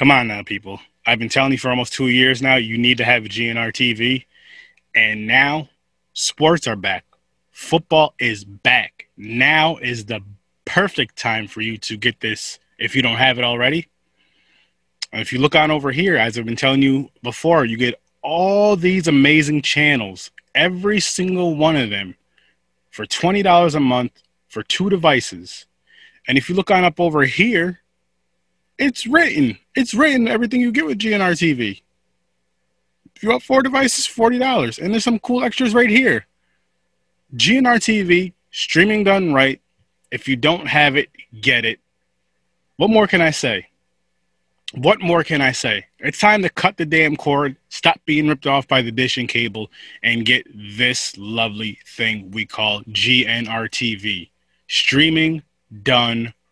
Come on now, people. I've been telling you for almost two years now, you need to have a GNR TV. And now sports are back. Football is back. Now is the perfect time for you to get this if you don't have it already. If you look on over here, as I've been telling you before, you get all these amazing channels, every single one of them, for $20 a month for two devices. And if you look on up over here, it's written. It's written everything you get with GNR TV. If you want four devices, $40. And there's some cool extras right here. GNR TV, streaming done right. If you don't have it, get it. What more can I say? What more can I say? It's time to cut the damn cord, stop being ripped off by the dish and cable, and get this lovely thing we call GNR TV. Streaming done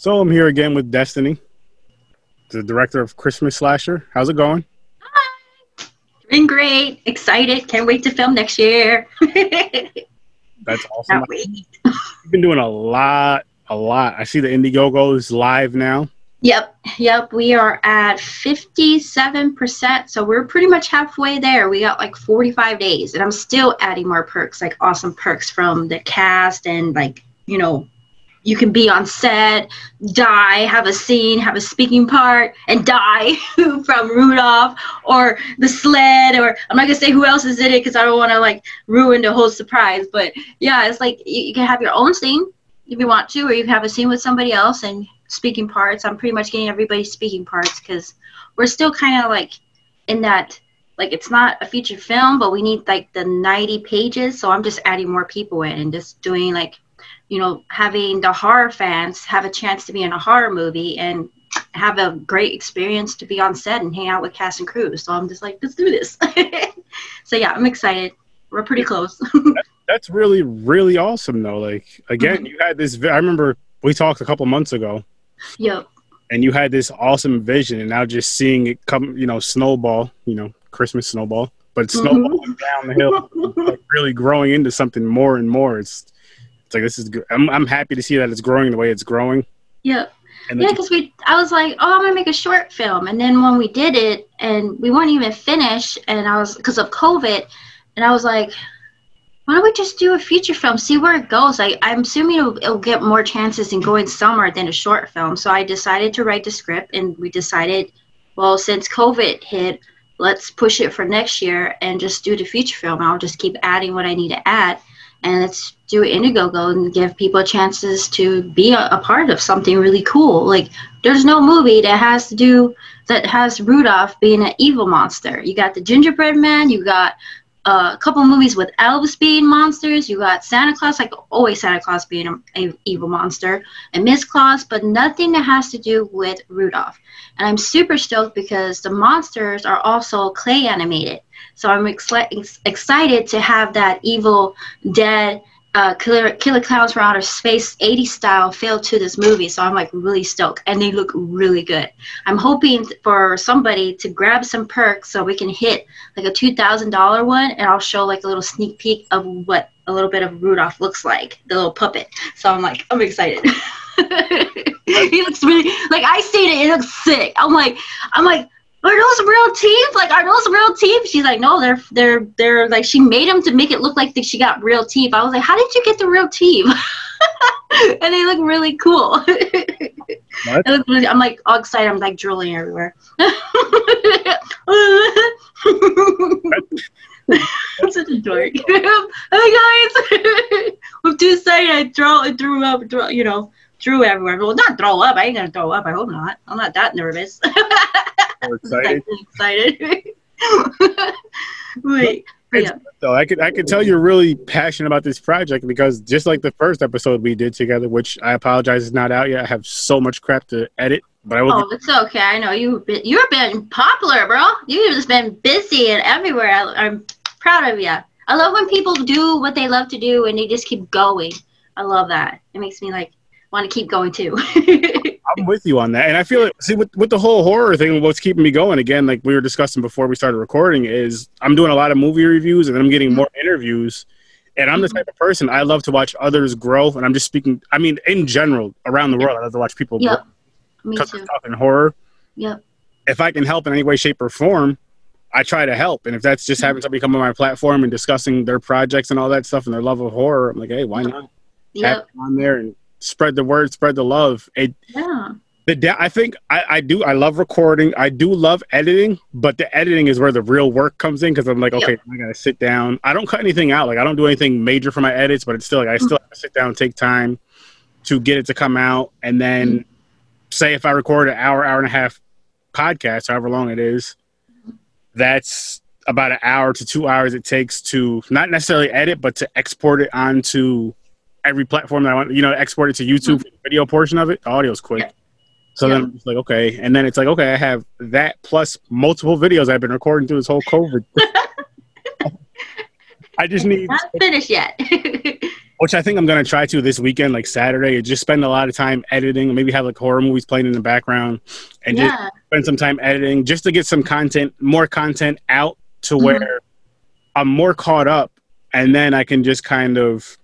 So I'm here again with Destiny, the director of Christmas Slasher. How's it going? Hi. Doing great. Excited. Can't wait to film next year. That's awesome. You've been doing a lot, a lot. I see the Indiegogo is live now. Yep, yep. We are at 57%. So we're pretty much halfway there. We got like 45 days, and I'm still adding more perks, like awesome perks from the cast and like, you know, you can be on set, die, have a scene, have a speaking part, and die from Rudolph or the sled, or I'm not gonna say who else is in it because I don't want to like ruin the whole surprise. But yeah, it's like you, you, can have your own scene if you want to, or you can have a scene with somebody else and speaking parts. I'm pretty much getting everybody speaking parts because we're still kind of like in that like it's not a feature film, but we need like the 90 pages, so I'm just adding more people in and just doing like you know, having the horror fans have a chance to be in a horror movie and have a great experience to be on set and hang out with cast and crew. So I'm just like, let's do this. so yeah, I'm excited. We're pretty close. That's really, really awesome though. Like again, mm-hmm. you had this, I remember we talked a couple months ago. Yep. And you had this awesome vision and now just seeing it come, you know, snowball, you know, Christmas snowball, but mm-hmm. snowballing mm-hmm. down the hill, like really growing into something more and more. It's, it's like this is good. I'm I'm happy to see that it's growing the way it's growing. Yep. And yeah, because we, I was like, oh, I'm gonna make a short film, and then when we did it, and we weren't even finished, and I was because of COVID, and I was like, why don't we just do a feature film, see where it goes? I, I'm assuming it'll, it'll get more chances in going somewhere than a short film. So I decided to write the script, and we decided, well, since COVID hit, let's push it for next year and just do the feature film. I'll just keep adding what I need to add and let's do Indiegogo and give people chances to be a, a, part of something really cool. Like, there's no movie that has to do that has Rudolph being an evil monster. You got the Gingerbread Man, you got a couple movies with elves being monsters. You got Santa Claus, like always Santa Claus being an evil monster, and Miss Claus, but nothing that has to do with Rudolph. And I'm super stoked because the monsters are also clay animated. So I'm ex- excited to have that evil dead uh, killer, killer clowns from outer space 80 style feel to this movie so i'm like really stoked and they look really good. I'm hoping for somebody to grab some perks so we can hit like a $2000 one and i'll show like a little sneak peek of what a little bit of rudolph looks like the little puppet. So i'm like i'm excited. He looks really like i seen it it looks sick. I'm like i'm like are those real teeth? Like, are those real teeth? She's like, no, they're they're they're like she made them to make it look like that she got real teeth. I was like, how did you get the real teeth? and they look really cool. really, I'm like all excited. I'm like drooling everywhere. I'm such a dork. hey guys, I'm too excited. I throw, I threw up, throw, you know, threw everywhere. Well, not throw up. I ain't gonna throw up. I hope not. I'm not that nervous excited. excited. Wait. Yeah. So I could I could tell you're really passionate about this project because just like the first episode we did together, which I apologize is not out yet. I have so much crap to edit, but I will. Oh, it's okay. I know you've been you've been popular, bro. You've just been busy and everywhere. I, I'm proud of you. I love when people do what they love to do and they just keep going. I love that. It makes me like want to keep going too. I'm with you on that, and I feel like see with with the whole horror thing. What's keeping me going again, like we were discussing before we started recording, is I'm doing a lot of movie reviews and I'm getting mm-hmm. more interviews. And I'm the mm-hmm. type of person I love to watch others grow, and I'm just speaking. I mean, in general, around the world, I love to watch people yep. grow because we're talking horror. Yep. If I can help in any way, shape, or form, I try to help. And if that's just mm-hmm. having somebody come on my platform and discussing their projects and all that stuff and their love of horror, I'm like, hey, why not have Yep. them on there and spread the word, spread the love. It Yeah. the da- I think I, I do I love recording. I do love editing, but the editing is where the real work comes in because I'm like, Yep. okay, I gotta sit down. I don't cut anything out. Like I don't do anything major for my edits, but it's still like I still have to sit down and take time to get it to come out. And then mm-hmm. say if I record an hour, hour and a half podcast, however long it is, that's about an hour to two hours it takes to not necessarily edit, but to export it onto every platform that I want, you know, export it to YouTube, for the video portion of it. The audio's quick. Yeah. So then I'm just like, okay. And then it's like, okay, I have that plus multiple videos I've been recording through this whole COVID. I just need, Not finished yet. which I think I'm going to try to this weekend, like Saturday, just spend a lot of time editing, maybe have like horror movies playing in the background and just spend some time editing just to get some content, more content out to Mhm. where I'm more caught up, and then I can just kind of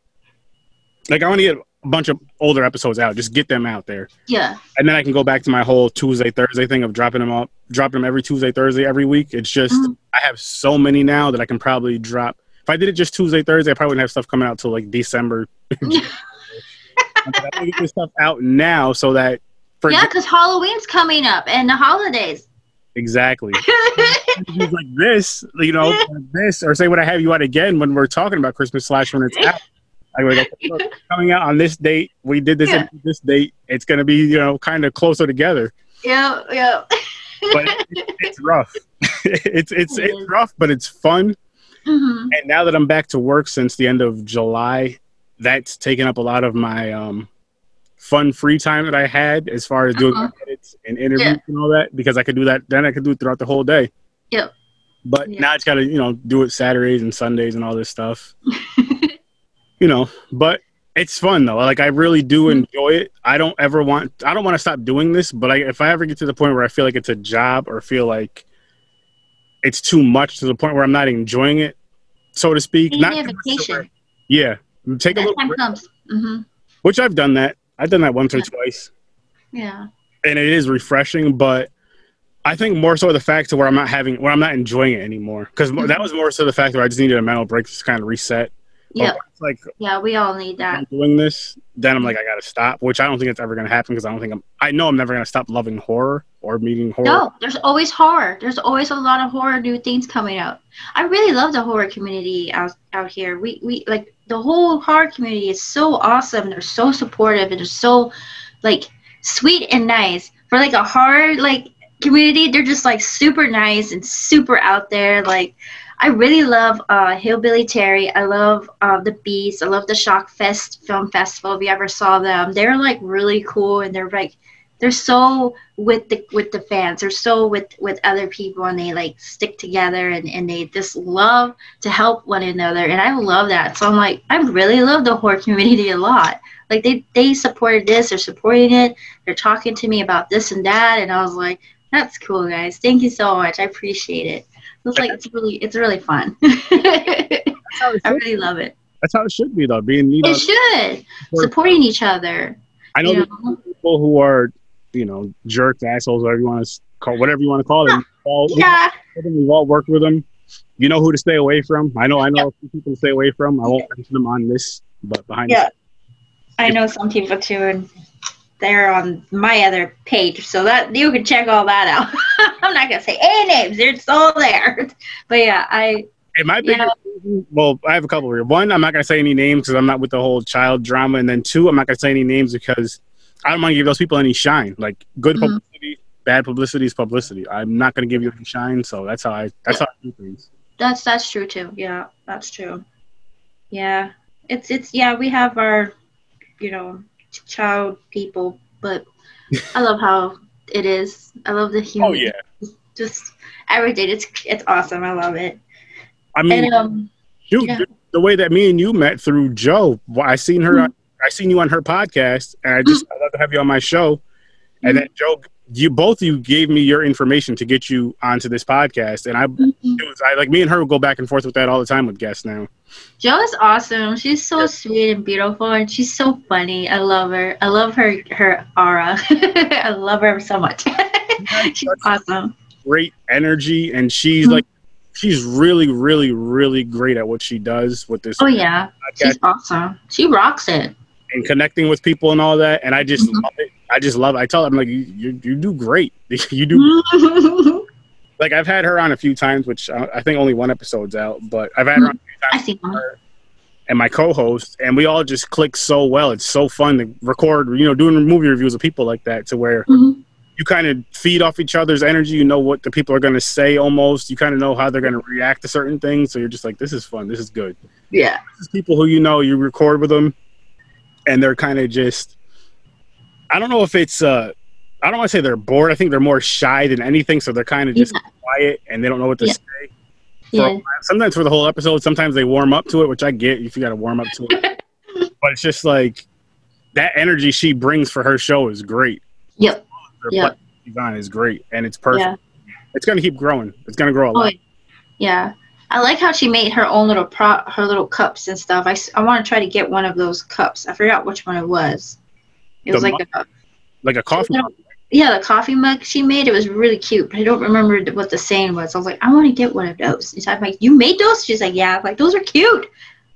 like I want to get a bunch of older episodes out, just get them out there, Yeah. and then I can go back to my whole Tuesday Thursday thing of dropping them up, dropping them every Tuesday Thursday every week. It's just Mhm. I have so many now that I can probably drop. If I did it just Tuesday Thursday, I probably wouldn't have stuff coming out till like December. I get this stuff out now so that for Yeah, because Halloween's coming up and the holidays. exactly. like this, you know, this, or say when I have you out again when we're talking about Christmas slash when it's out. Okay, coming out on this date. We did this Yeah. this date. It's going to be, you know, kind of closer together. yeah, yeah. But it, it's rough. it's it's It it's rough, but it's fun. hmm And now that I'm back to work since the end of July, that's taken up a lot of my um, fun free time that I had as far as doing Uh-huh. edits and interviews Yeah. and all that because I could do that. Then I could do it throughout the whole day. Yep. But Yeah. now I just got to you know do it Saturdays and Sundays and all this stuff. you know, but it's fun though. Like I really do Mm-hmm. enjoy it. I don't ever want. I don't want to stop doing this. But I, if I ever get to the point where I feel like it's a job or feel like it's too much to the point where I'm not enjoying it, so to speak. You not a too much to where- vacation. yeah, take a That little time break, comes. hmm which I've done that. I've done that once or twice, Yeah. and it is refreshing. But I think more so the fact to where I'm not having, where I'm not enjoying it anymore, because Mm-hmm. that was more so the fact where I just needed a mental break to kind of reset. Yeah. like Yeah. We all need that. I'm doing this, then I'm like, I gotta stop. Which I don't think it's ever gonna happen because I don't think I'm. I know I'm never gonna stop loving horror or meeting horror. No, there's always horror. There's always a lot of horror new things coming out. I really love the horror community out out here. We we like the whole horror community is so awesome. They're so supportive and they're so like sweet and nice. For like a horror like community, they're just like super nice and super out there. Like I really love uh, Hillbilly Terry. I love uh, the Beast. I love the Shock Fest Film Festival. If you ever saw them, they're like really cool and they're like they're so with the with the fans they're so with with other people and they like stick together and, and they just love to help one another and i love that so i'm like i really love the horror community a lot like they they supported this they're supporting it they're talking to me about this and that and i was like that's cool guys thank you so much i appreciate it it's like it's really it's really fun i really love it that's how it should be though. Being you know, it should support- supporting each other I know you know? people who are, you know, jerks, assholes, whatever you want to call, whatever you want to call them. All, yeah we've all worked with them. You know who to stay away from. I know. I know a few people to stay away from. I won't mention them on this, but behind. Yeah. I know some people too, and they're on my other page, so that you can check all that out. I'm not gonna say any names; it's all there. But yeah, I It might be. Well, I have a couple here. One, I'm not gonna say any names because I'm not with the whole child drama, and then two, I'm not gonna say any names because I don't want to give those people any shine. Like good Mhm. publicity, bad publicity is publicity. I'm not gonna give you any shine, so that's how I. That's how I do things. that's that's true too. Yeah, that's true. Yeah, it's it's yeah. We have our, you know, child people, but I love how it is. I love the humor. Oh yeah. Just every day, it's it's awesome. I love it. I mean, And um, shoot, yeah. the, way that me and you met through Joe, I seen her. Mhm. I seen you on her podcast, and I just I love to have you on my show. And then Joe, you both of you gave me your information to get you onto this podcast, and I, mhm. it was, I like me and her will go back and forth with that all the time with guests now. Joe is awesome. She's so sweet and beautiful, and she's so funny. I love her. I love her her aura. I love her so much. she's awesome. Great energy, and she's Mhm. like, she's really, really, really great at what she does with this Oh yeah, podcast she's awesome. She rocks it. and connecting with people and all that. And I just Mhm. love it. I just love. It. I tell them like, you, you, you do great. you do Mm-hmm. like I've had her on a few times, which I, I think only one episode's out, but I've had her on a few I times. see one. and my co-host, and we all just click so well. It's so fun to record, you know, doing movie reviews with people like that, to where Mhm. you kind of feed off each other's energy. You know what the people are going to say almost. You kind of know how they're going to react to certain things. So you're just like, this is fun. This is good. Yeah. Is people who you know. You record with them, and they're kind of just. I don't know if it's. uh I don't want to say they're bored. I think they're more shy than anything. So they're kind of just Yeah. quiet and they don't know what to Yeah. say. for Yeah. sometimes for the whole episode. Sometimes they warm up to it, which I get if you got to warm up to it. but it's just like that energy she brings for her show is great. Yep. Her Yeah. platform she's on is great, and it's perfect. Yeah. It's gonna keep growing. It's gonna grow a Oh, lot. yeah. I like how she made her own little pro her little cups and stuff. I, I want to try to get one of those cups. I forgot which one it was. It was The like a, Like a coffee. No. yeah, the coffee mug she made. It was really cute, but I don't remember what the saying was. I was like, I want to get one of those. And so I'm like, you made those? She's like, yeah. I'm like those are cute.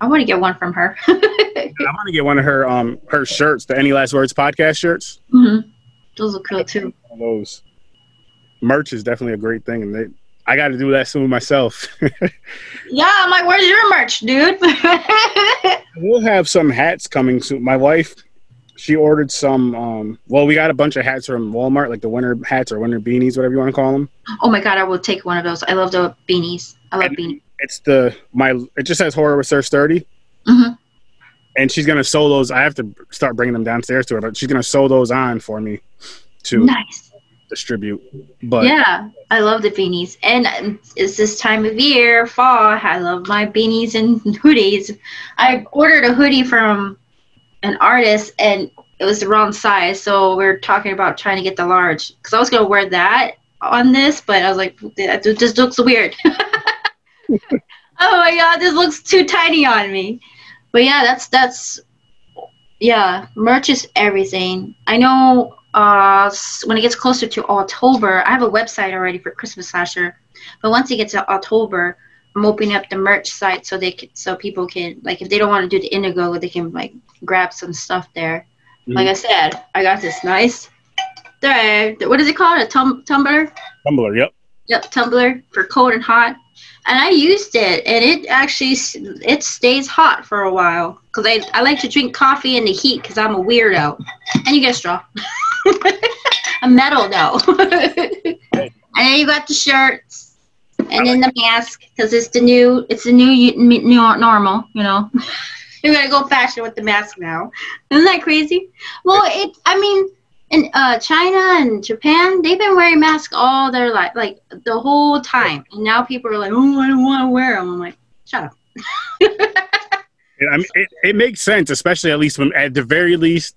I want to get one from her. I want to get one of her um her shirts, the Any Last Words podcast shirts. Mm-hmm. Those look cool too. Those merch is definitely a great thing, and they. I got to do that soon myself. Yeah, I'm like, where's your merch, dude? we'll have some hats coming soon. My wife, she ordered some. Um, well, we got a bunch of hats from Walmart, like the winter hats or winter beanies, whatever you want to call them. oh my god, I will take one of those. I love the beanies. I love And- beanies. It's the my. It just says horror with Sir Sturdy, hmm and she's gonna sew those. I have to start bringing them downstairs to her, but she's gonna sew those on for me to Nice. distribute. But yeah, I love the beanies. And um, it's this time of year, fall. I love my beanies and hoodies. I ordered a hoodie from an artist and it was the wrong size. So we're talking about trying to get the large. Because I was going to wear that on this, but I was like, that just looks weird. oh my God, this looks too tiny on me. But yeah, that's, that's, yeah, merch is everything. I know uh, when it gets closer to October, I have a website already for Christmas Slasher. But once it gets to October, I'm opening up the merch site so they can, so people can like if they don't want to do the Indigo, they can like grab some stuff there. Mhm. Like I said, I got this nice. There, what is it called? A tum- tumbler? Tumblr, yep. Yep, tumbler for cold and hot. And I used it, and it actually it stays hot for a while because I I like to drink coffee in the heat because I'm a weirdo. And you get a straw. a metal though. and then you got the shirts, and then the mask because it's the new it's the new new normal. You know, you gotta go fashion with the mask now. Isn't that crazy? Well, it I mean in uh, China and Japan, they've been wearing masks all their life, like the whole time. And now people are like, "Oh, I don't want to wear them." I'm like, "Shut up." I mean, it, it makes sense, especially at least when, at the very least,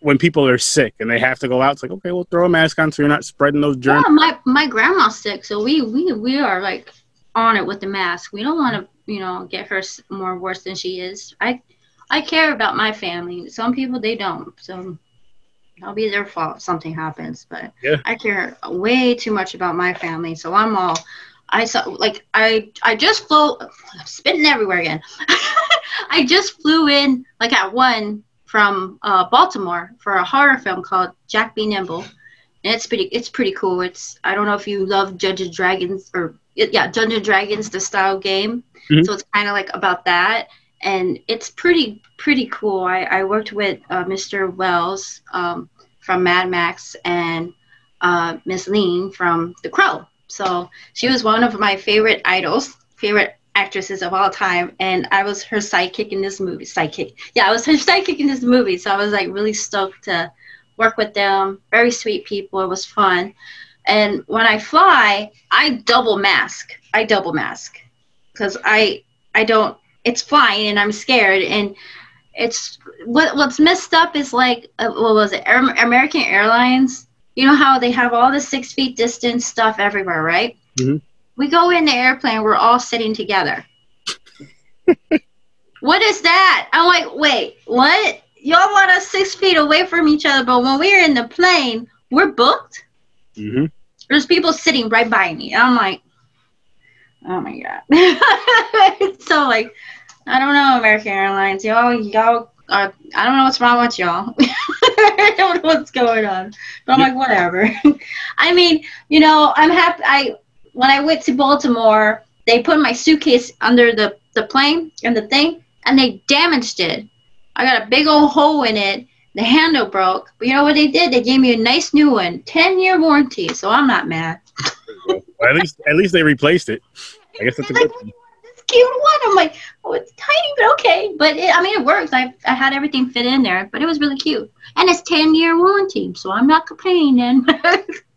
when people are sick and they have to go out. It's like, okay, we'll throw a mask on so you're not spreading those germs. Yeah, my my grandma's sick, so we we we are like on it with the mask. We don't want to, you know, get her more worse than she is. I I care about my family. Some people they don't, so that'll be their fault if something happens. But Yeah. I care way too much about my family, so I'm all. I saw like I I just flew I'm spitting everywhere again. I just flew in like at one from uh, Baltimore for a horror film called Jack Be Nimble. And it's pretty it's pretty cool. It's I don't know if you love Dungeons and Dragons or yeah, Dungeons Dragons the style game. Mhm. So it's kind of like about that and it's pretty pretty cool. I, I worked with uh, Mr. Wells um, from Mad Max and uh, Miss Ling from The Crow. So she was one of my favorite idols. favorite actresses of all time, and I was her sidekick in this movie. Sidekick, yeah, I was her sidekick in this movie, so I was like really stoked to work with them. Very sweet people. It was fun. And when I fly, I double mask. I double mask because I I don't. It's flying, and I'm scared. And it's what what's messed up is like uh, what was it? American Airlines. You know how they have all the six feet distance stuff everywhere, right? Mm-hmm. We go in the airplane, we're all sitting together. what is that? I'm like, wait, what? Y'all want us six feet away from each other, but when we're in the plane, we're booked. Mm-hmm. There's people sitting right by me. I'm like, oh my god. so like, I don't know, American Airlines, y'all, y'all. Are, I don't know what's wrong with y'all. I don't know what's going on, but I'm like, whatever. I mean, you know, I'm happy. I when I went to Baltimore, they put my suitcase under the the plane and the thing, and they damaged it. I got a big old hole in it. The handle broke. But you know what they did? They gave me a nice new one, ten year warranty. So I'm not mad. well, at least at least they replaced it. I guess that's a good thing. This cute one. I'm like, oh, it's tiny, but okay. But it, I mean, it works. I I had everything fit in there, but it was really cute, and it's ten year warranty, so I'm not complaining.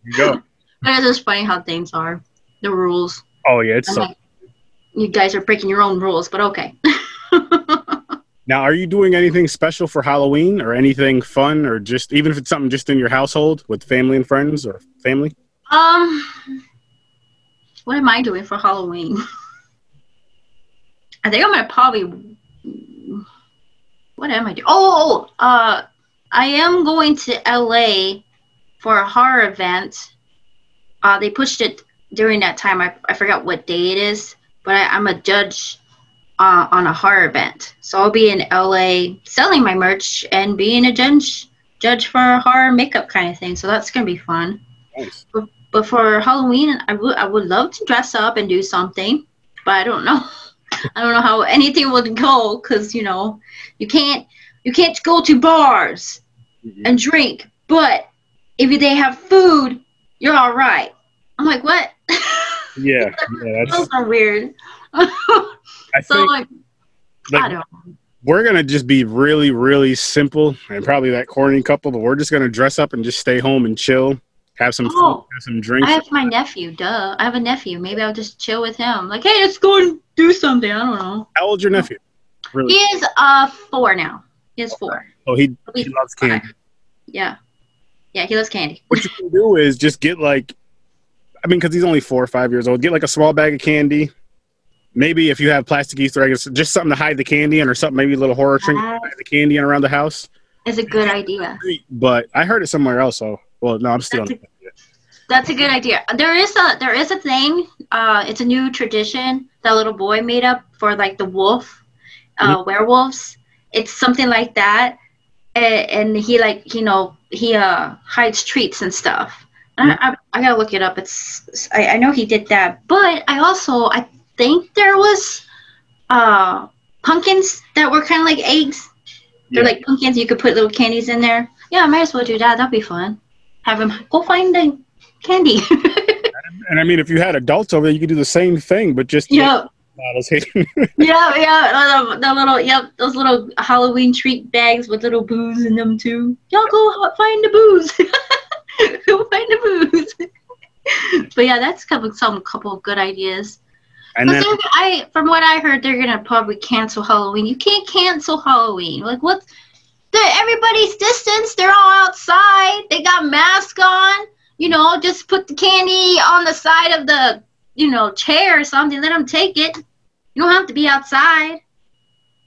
you go. But it's just funny how things are, the rules. Oh yeah, it's so. Like, you guys are breaking your own rules, but okay. Now, are you doing anything special for Halloween or anything fun or just even if it's something just in your household with family and friends or family? Um, what am I doing for Halloween? I think I'm gonna probably. What am I doing? Oh, uh, I am going to LA for a horror event. Uh, they pushed it during that time. I, I forgot what day it is, but I, I'm a judge uh, on a horror event. So I'll be in LA selling my merch and being a judge judge for a horror makeup kind of thing. So that's gonna be fun. Nice. But, but for Halloween, I would I would love to dress up and do something, but I don't know. I don't know how anything would go because you know you can't you can't go to bars mm-hmm. and drink, but if they have food, you're all right. I'm like, what? Yeah, yeah that's those are weird. I so think, like, like I don't we're gonna just be really, really simple and probably that corny couple, but we're just gonna dress up and just stay home and chill, have some oh, food, have some drinks. I have my nephew. Duh, I have a nephew. Maybe I'll just chill with him. Like, hey, let's go and do something. I don't know. How old's your nephew? Really? He is uh four now. He is four. Oh, he, he loves candy. Yeah, yeah, he loves candy. What you can do is just get like, I mean, because he's only four or five years old. Get like a small bag of candy maybe if you have plastic Easter eggs, just something to hide the candy in, or something, maybe a little horror trinket to hide the candy in around the house. It's a good idea. But I heard it somewhere else. So, well, no, I'm still. That's, a, that's a good idea. There is a there is a thing. Uh, it's a new tradition that little boy made up for like the wolf, uh, mm-hmm. werewolves. It's something like that, and, and, he like you know he uh hides treats and stuff. Mm-hmm. I, I, I, gotta look it up. It's I, I know he did that, but I also I think there was uh, pumpkins that were kind of like eggs. They're yeah. like pumpkins. You could put little candies in there. Yeah, I might as well do that. That'd be fun. Have them go find the candy. and I mean, if you had adults over there, you could do the same thing, but just yeah. yeah, yeah, the, the, little, yep, those little Halloween treat bags with little booze in them too. Y'all go find the booze. go find the booze. but yeah, that's couple some couple of good ideas. And then, I, from what I heard, they're gonna probably cancel Halloween. You can't cancel Halloween. Like what's the everybody's distance? They're all outside. They got masks on. You know, just put the candy on the side of the you know chair or something. Let them take it. You don't have to be outside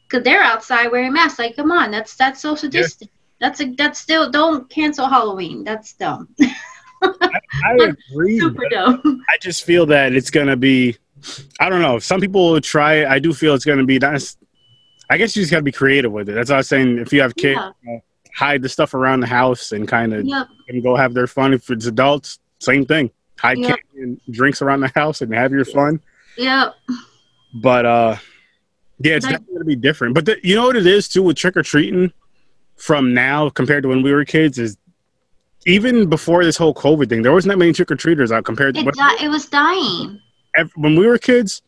because they're outside wearing masks. Like, come on, that's that's social distance. Yeah. That's a that's still don't cancel Halloween. That's dumb. I, I agree. Super dumb. I just feel that it's gonna be I don't know. Some people will try it. I do feel it's going to be nice. I guess you just got to be creative with it. That's what I was saying. If you have kids, yeah. you know, hide the stuff around the house and kind of yep. and go have their fun. If it's adults, same thing. Hide yep. candy and drinks around the house and have your fun. Yep. But uh, yeah, it's definitely going to be different. But the, you know what it is too with trick or treating from now compared to when we were kids is even before this whole COVID thing, there wasn't that many trick or treaters out compared to it, di- it was dying when we were kids,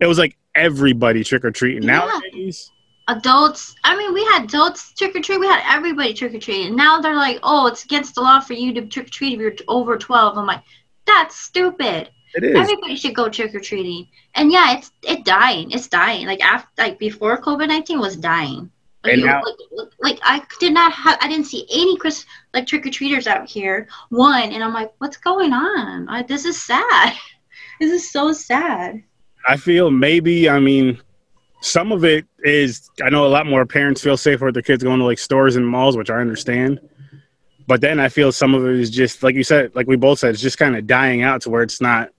it was like everybody trick or treating. Yeah. Nowadays, Adults, I mean, we had adults trick or treat. We had everybody trick or treat. And now they're like, oh, it's against the law for you to trick or treat if you're over 12. I'm like, that's stupid. it is. Everybody should go trick or treating. And yeah, it's it dying. It's dying. Like after, like before COVID nineteen was dying. Like, And now- like, like I did not have. I didn't see any Chris like trick or treaters out here. One, and I'm like, what's going on? I, this is sad. This is so sad. I feel maybe, I mean, some of it is, I know a lot more parents feel safer with their kids going to like stores and malls, which I understand. But then I feel some of it is just, like you said, like we both said, it's just kind of dying out to where it's not,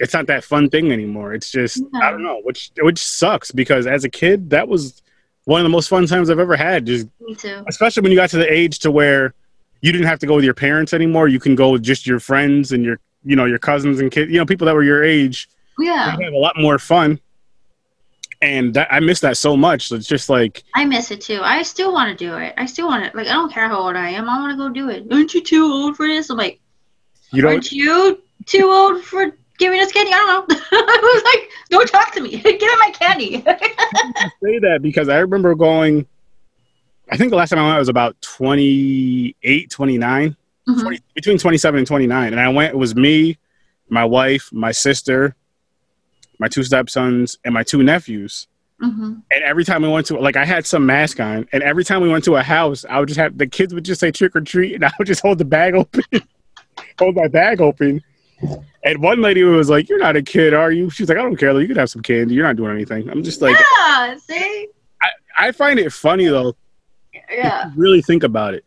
it's not that fun thing anymore. It's just, I don't know, which, which sucks because as a kid, that was one of the most fun times I've ever had. Just, Me too. especially when you got to the age to where you didn't have to go with your parents anymore. You can go with just your friends and your, you know, your cousins and kids, you know, people that were your age Yeah, have a lot more fun. And that, I miss that so much. So it's just like, I miss it too. I still want to do it. I still want to. Like, I don't care how old I am. I want to go do it. Aren't you too old for this? I'm like, you know, Aren't you too old for giving us candy? I don't know. I was like, don't talk to me. Give me my candy. say that because I remember going, I think the last time I went was about 28, 29, Mhm. 20 between 27 and 29. And I went, it was me, my wife, my sister, my two stepsons, and my two nephews. Mhm. And every time we went to, like, I had some mask on, and every time we went to a house, I would just have the kids would just say trick or treat, and I would just hold the bag open, hold my bag open. And one lady was like, "You're not a kid, are you?" She was like, "I don't care. You can have some candy. You're not doing anything." I'm just like, yeah, see? I find it funny though. Yeah. Really think about it.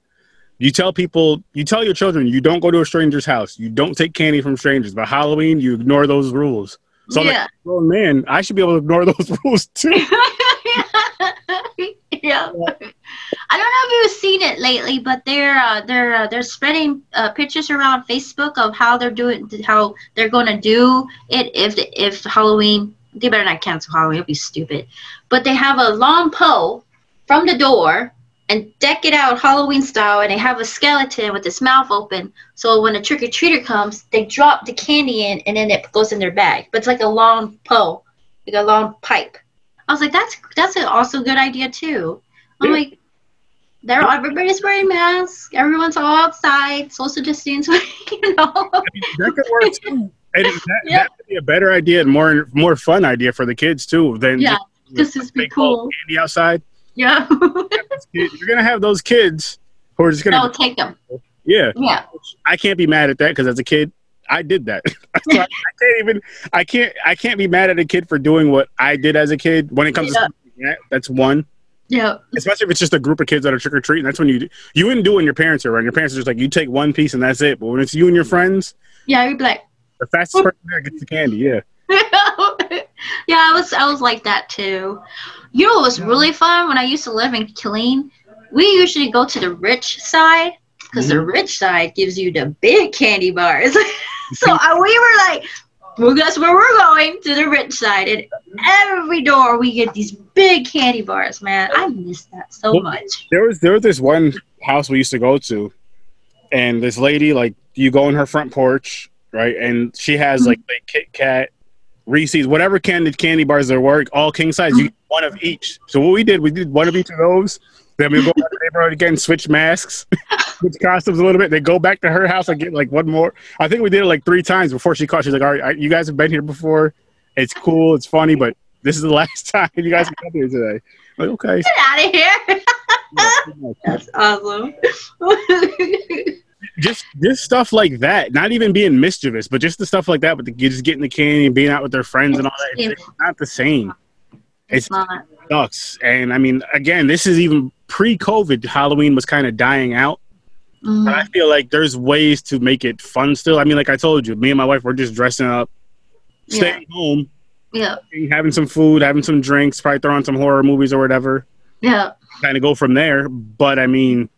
You tell people, you tell your children, you don't go to a stranger's house. You don't take candy from strangers. But Halloween, you ignore those rules. So, I'm like, well, man, I should be able to ignore those rules too. yeah. I don't know if you've seen it lately, but they're uh, they're uh, they're spreading uh, pictures around Facebook of how they're doing how they're going to do it if if Halloween. They better not cancel Halloween. It'll be stupid. But they have a long pole from the door and deck it out Halloween style, and they have a skeleton with its mouth open. So when a trick or treater comes, they drop the candy in, and then it goes in their bag. But it's like a long pole, like a long pipe. I was like, that's that's an also good idea too. I'm Yeah. like, they're everybody's wearing masks. Everyone's all outside, social distance. You know. that could work too. And that, Yeah. that could be a better idea and more more fun idea for the kids too than Yeah, just this is be cool. candy outside. Yeah. You're gonna have those kids who are just gonna, no, take them. yeah. Yeah. I can't be mad at that because as a kid, I did that. so I, I can't even. I can't. I can't be mad at a kid for doing what I did as a kid. When it comes Yeah. to that's one. Yeah. Especially if it's just a group of kids that are trick or treating. That's when you you wouldn't do it when your parents are around. Your parents are just like you take one piece and that's it. But when it's you and your friends, Yeah. You'd be like, the fastest person there gets the candy. Yeah. yeah, I was I was like that too. You know what was really fun when I used to live in Killeen? We usually go to the rich side because the Mhm. rich side gives you the big candy bars. so uh, we were like, well, guess where we're going to the rich side, and every door we get these big candy bars. Man, I miss that so Well, much. There was there was this one house we used to go to, and this lady like you go on her front porch, right, and she has like like Kit Kat, Reese's, whatever candy candy bars there were, all king size. You get one of each. So what we did, we did one of each of those. Then we go back to the neighborhood again, switch masks, switch costumes a little bit. They go back to her house and get like one more. I think we did it like three times before she called. She's like, "All right, I- you guys have been here before. It's cool, it's funny, but this is the last time you guys come here today." I'm like, okay. Get out of here. Yeah. That's awesome. Just just stuff like that. Not even being mischievous, but just the stuff like that. But the kids getting the candy and being out with their friends and all that. It's, it's not the same. it's It's not. sucks. And I mean, again, this is even pre-COVID. Halloween was kind of dying out. Mhm. But I feel like there's ways to make it fun still. I mean, like I told you, me and my wife were just dressing up, staying home, Yeah. having some food, having some drinks, probably throwing some horror movies or whatever. Yeah. kind of go from there. But I mean,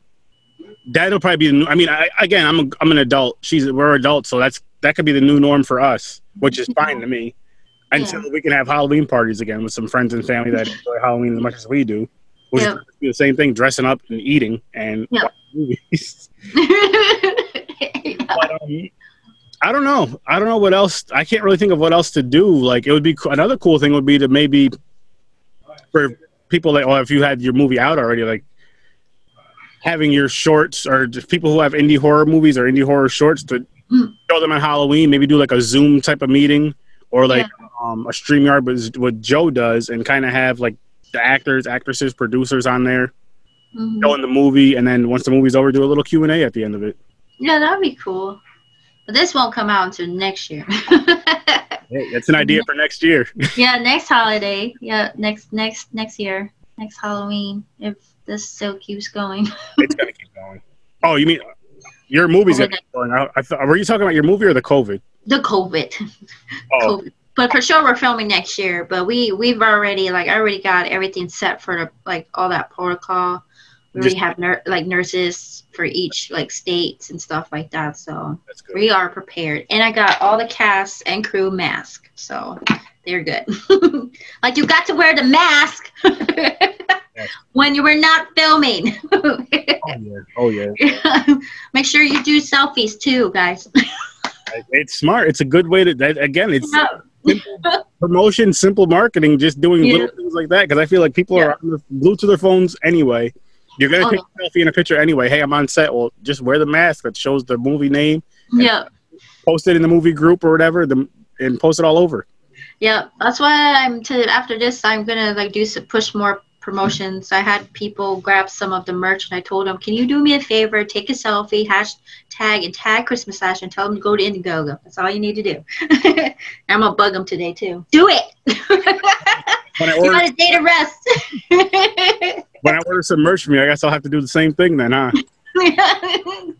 that'll probably be the new. I mean, I, again, I'm a, I'm an adult. She's we're adults, so that's that could be the new norm for us, which is fine to me. Until we can have Halloween parties again with some friends and family that enjoy Halloween as much as we do. Which Yeah. is the same thing, dressing up and eating and Yeah. movies. But, um, I don't know. I don't know what else. I can't really think of what else to do. Like it would be another cool thing would be to maybe for people that, well, if you had your movie out already, like having your shorts or just people who have indie horror movies or indie horror shorts to mm. show them on Halloween. Maybe do like a Zoom type of meeting or like yeah. um, a StreamYard, but what Joe does, and kind of have like the actors, actresses, producers on there mm-hmm. showing the movie, and then once the movie's over, do a little Q and A at the end of it. Yeah, that'd be cool. But this won't come out until next year. hey, that's an idea for next year. yeah, next holiday. Yeah, next next next year, next Halloween. If this still keeps going. it's gonna keep going. Oh, you mean your movie's oh going? I, I thought, were you talking about your movie or the COVID? The COVID. Oh. COVID. But for sure, we're filming next year. But we we've already like I already got everything set for the like all that protocol. We already have ner- like nurses for each like states and stuff like that. So we are prepared. And I got all the cast and crew mask. So they're good. like you got to wear the mask when you were not filming. oh yeah. Oh yeah. Make sure you do selfies too, guys. it's smart. It's a good way to. That, again, it's simple promotion, simple marketing. Just doing yeah. little things like that because I feel like people yeah. are glued to their phones anyway. You're gonna oh, take uh-huh. a selfie in a picture anyway. Hey, I'm on set. Well, just wear the mask that shows the movie name. Yeah. Post it in the movie group or whatever, the, and post it all over. Yeah, that's why I'm to after this. I'm gonna like do some push more promotions. I had people grab some of the merch, and I told them, "Can you do me a favor? Take a selfie, hashtag, and tag Christmas Slash and tell them to go to Indiegogo. That's all you need to do." I'm gonna bug them today too. Do it. when I order, you got a day to rest. when I order some merch from you, I guess I'll have to do the same thing then, huh?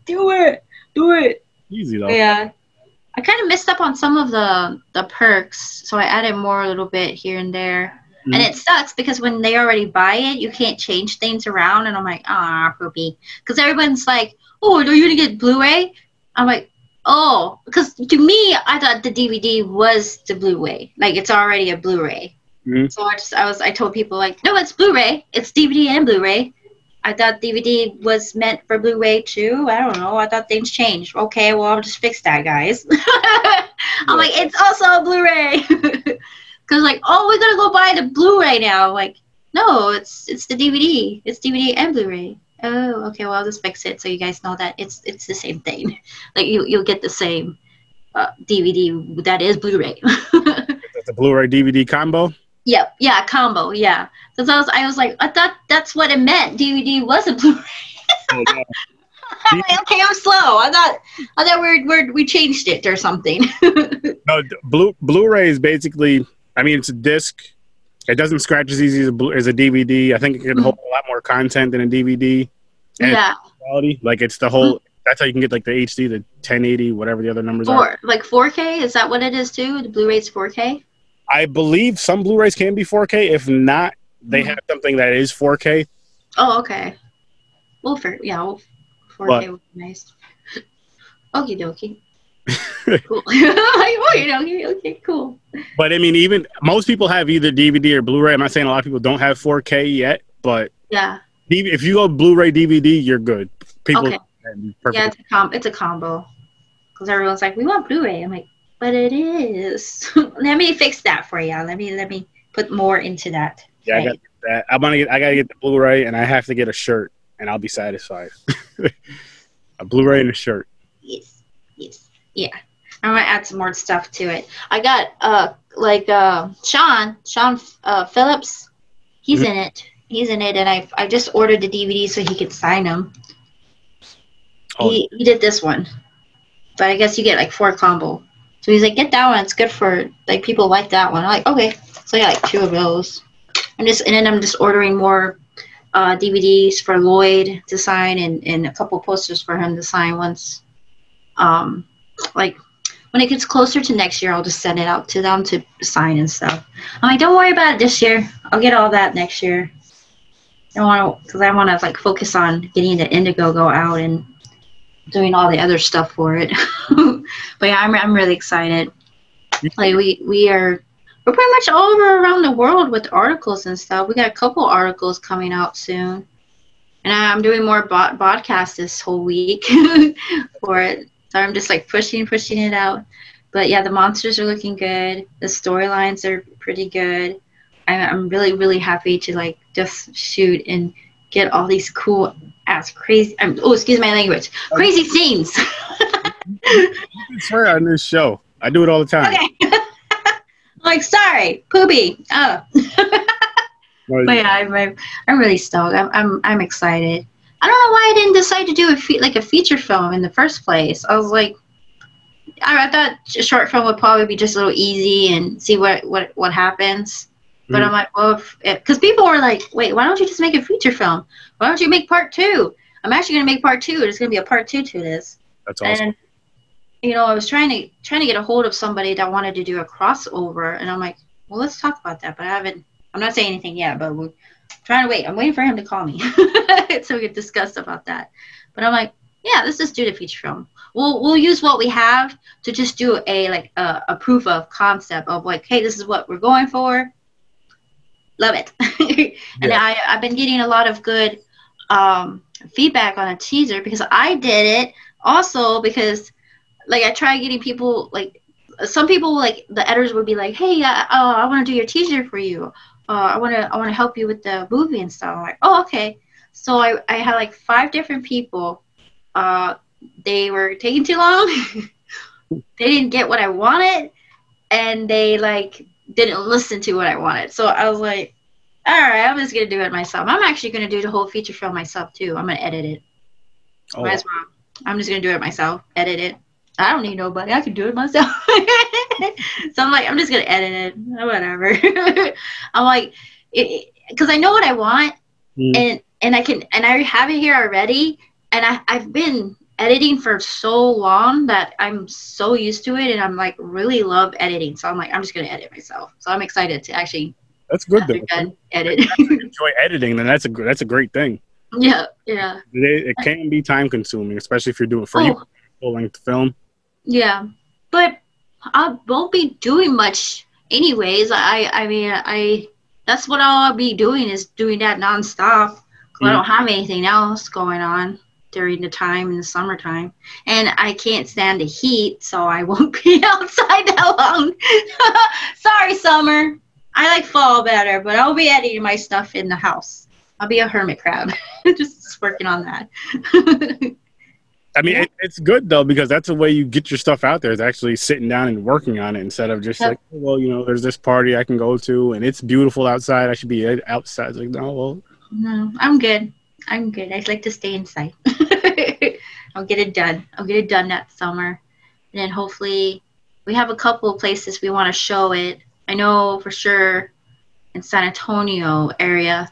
do it. Do it. Easy though. Yeah. I kind of missed up on some of the the perks, so I added more a little bit here and there. Mm-hmm. And it sucks because when they already buy it, you can't change things around. And I'm like, ah, poopy. Because everyone's like, oh, are you going to get Blu ray? I'm like, oh, because to me, I thought the DVD was the Blu ray. Like, it's already a Blu ray. Mm-hmm. So I just, I was, I told people, like, no, it's Blu ray. It's DVD and Blu ray. I thought DVD was meant for Blu-ray too. I don't know. I thought things changed. Okay, well I'll just fix that, guys. I'm like, it's also a Blu-ray. because like, oh, we gotta go buy the Blu-ray now. Like, no, it's it's the DVD. It's DVD and Blu-ray. Oh, okay. Well, I'll just fix it so you guys know that it's it's the same thing. Like you you'll get the same uh, DVD that is Blu-ray. the Blu-ray DVD combo. Yep. Yeah, combo. Yeah. So I was I was like, I thought that's what it meant. DVD was a Blu-ray. oh, yeah. I'm like, okay, I'm slow. I thought I thought we we we changed it or something. no, Blu Blu-ray is basically I mean, it's a disc. It doesn't scratch as easy as a, as a DVD. I think it can mm-hmm. hold a lot more content than a DVD. And yeah. Quality, like it's the whole. Mm-hmm. That's how you can get like the HD, the 1080, whatever the other numbers Four, are. Like 4K, is that what it is too? The Blu-ray's 4K. I believe some Blu-rays can be 4K. If not, they mm-hmm. have something that is 4K. Oh, okay. Well, for yeah, well, 4K but, would be nice. Okie dokie. oh, you know, okay, cool. But I mean, even most people have either DVD or Blu-ray. I'm not saying a lot of people don't have 4K yet, but yeah, if you go Blu-ray DVD, you're good. People, okay. yeah, it's a com- it's a combo because everyone's like, we want Blu-ray. I'm like, but it is. let me fix that for you. Let me let me put more into that. Yeah, right. I got that. I want to get. I gotta get the Blu-ray, and I have to get a shirt, and I'll be satisfied. a Blu-ray and a shirt. Yeah, I'm gonna add some more stuff to it. I got uh like uh Sean Sean uh, Phillips, he's mm-hmm. in it. He's in it, and I I just ordered the DVD so he could sign them. Oh. He he did this one, but I guess you get like four combo. So he's like, get that one. It's good for like people like that one. I'm like, okay. So I got like two of those. I'm just and then I'm just ordering more uh, DVDs for Lloyd to sign and, and a couple posters for him to sign once um, like when it gets closer to next year, I'll just send it out to them to sign and stuff. I'm like, don't worry about it this year. I'll get all that next year. I want to, because I want to like focus on getting the Indiegogo out and doing all the other stuff for it. but yeah, I'm I'm really excited. Like we we are we're pretty much all over around the world with articles and stuff. We got a couple articles coming out soon, and I'm doing more bot- podcasts this whole week for it So I'm just like pushing, pushing it out. But yeah, the monsters are looking good. The storylines are pretty good. I'm really, really happy to like just shoot and get all these cool ass crazy. Um, oh, excuse my language. Crazy scenes. you can swear on this show. I do it all the time. Okay. like, sorry, poopy. Oh. but yeah, I'm, I'm, I'm really stoked. I'm, I'm, I'm excited. I don't know why I didn't decide to do a fe- like a feature film in the first place. I was like, I, I thought a short film would probably be just a little easy and see what what what happens. But mm. I'm like, well, because people were like, wait, why don't you just make a feature film? Why don't you make part two? I'm actually gonna make part two. There's gonna be a part two to this. That's awesome. And you know, I was trying to trying to get a hold of somebody that wanted to do a crossover, and I'm like, well, let's talk about that. But I haven't. I'm not saying anything yet, but we're trying to wait. I'm waiting for him to call me so we can discuss about that. But I'm like, yeah, let's just do the feature film. We'll we'll use what we have to just do a like a, a proof of concept of like, hey, this is what we're going for. Love it. and yeah. I I've been getting a lot of good um, feedback on a teaser because I did it also because like I try getting people like some people like the editors would be like, hey, uh, oh, I want to do your teaser for you uh, I want to I want to help you with the movie and stuff. I'm like, oh, okay. So I, I had like five different people. Uh, they were taking too long. they didn't get what I wanted, and they like didn't listen to what I wanted. So I was like, all right, I'm just gonna do it myself. I'm actually gonna do the whole feature film myself too. I'm gonna edit it. Oh. Might as well. I'm just gonna do it myself. Edit it. I don't need nobody. I can do it myself. so I'm like, I'm just gonna edit it, whatever. I'm like, because I know what I want, mm. and and I can, and I have it here already, and I I've been editing for so long that I'm so used to it, and I'm like really love editing. So I'm like, I'm just gonna edit myself. So I'm excited to actually. That's good though. edit. enjoy editing, then that's a that's a great thing. Yeah, yeah. It, it can be time consuming, especially if you're doing for oh. you full length film. Yeah, but I won't be doing much anyways. I I mean I that's what I'll be doing is doing that nonstop. Mm. I don't have anything else going on during the time in the summertime, and I can't stand the heat, so I won't be outside that long. Sorry, summer. I like fall better, but I'll be editing my stuff in the house. I'll be a hermit crab, just working on that. I mean, it, it's good though because that's the way you get your stuff out there. Is actually sitting down and working on it instead of just yep. like, oh, well, you know, there's this party I can go to and it's beautiful outside. I should be outside. It's like, no, well, no, I'm good. I'm good. I'd like to stay inside. I'll get it done. I'll get it done that summer, and then hopefully we have a couple of places we want to show it. I know for sure in San Antonio area,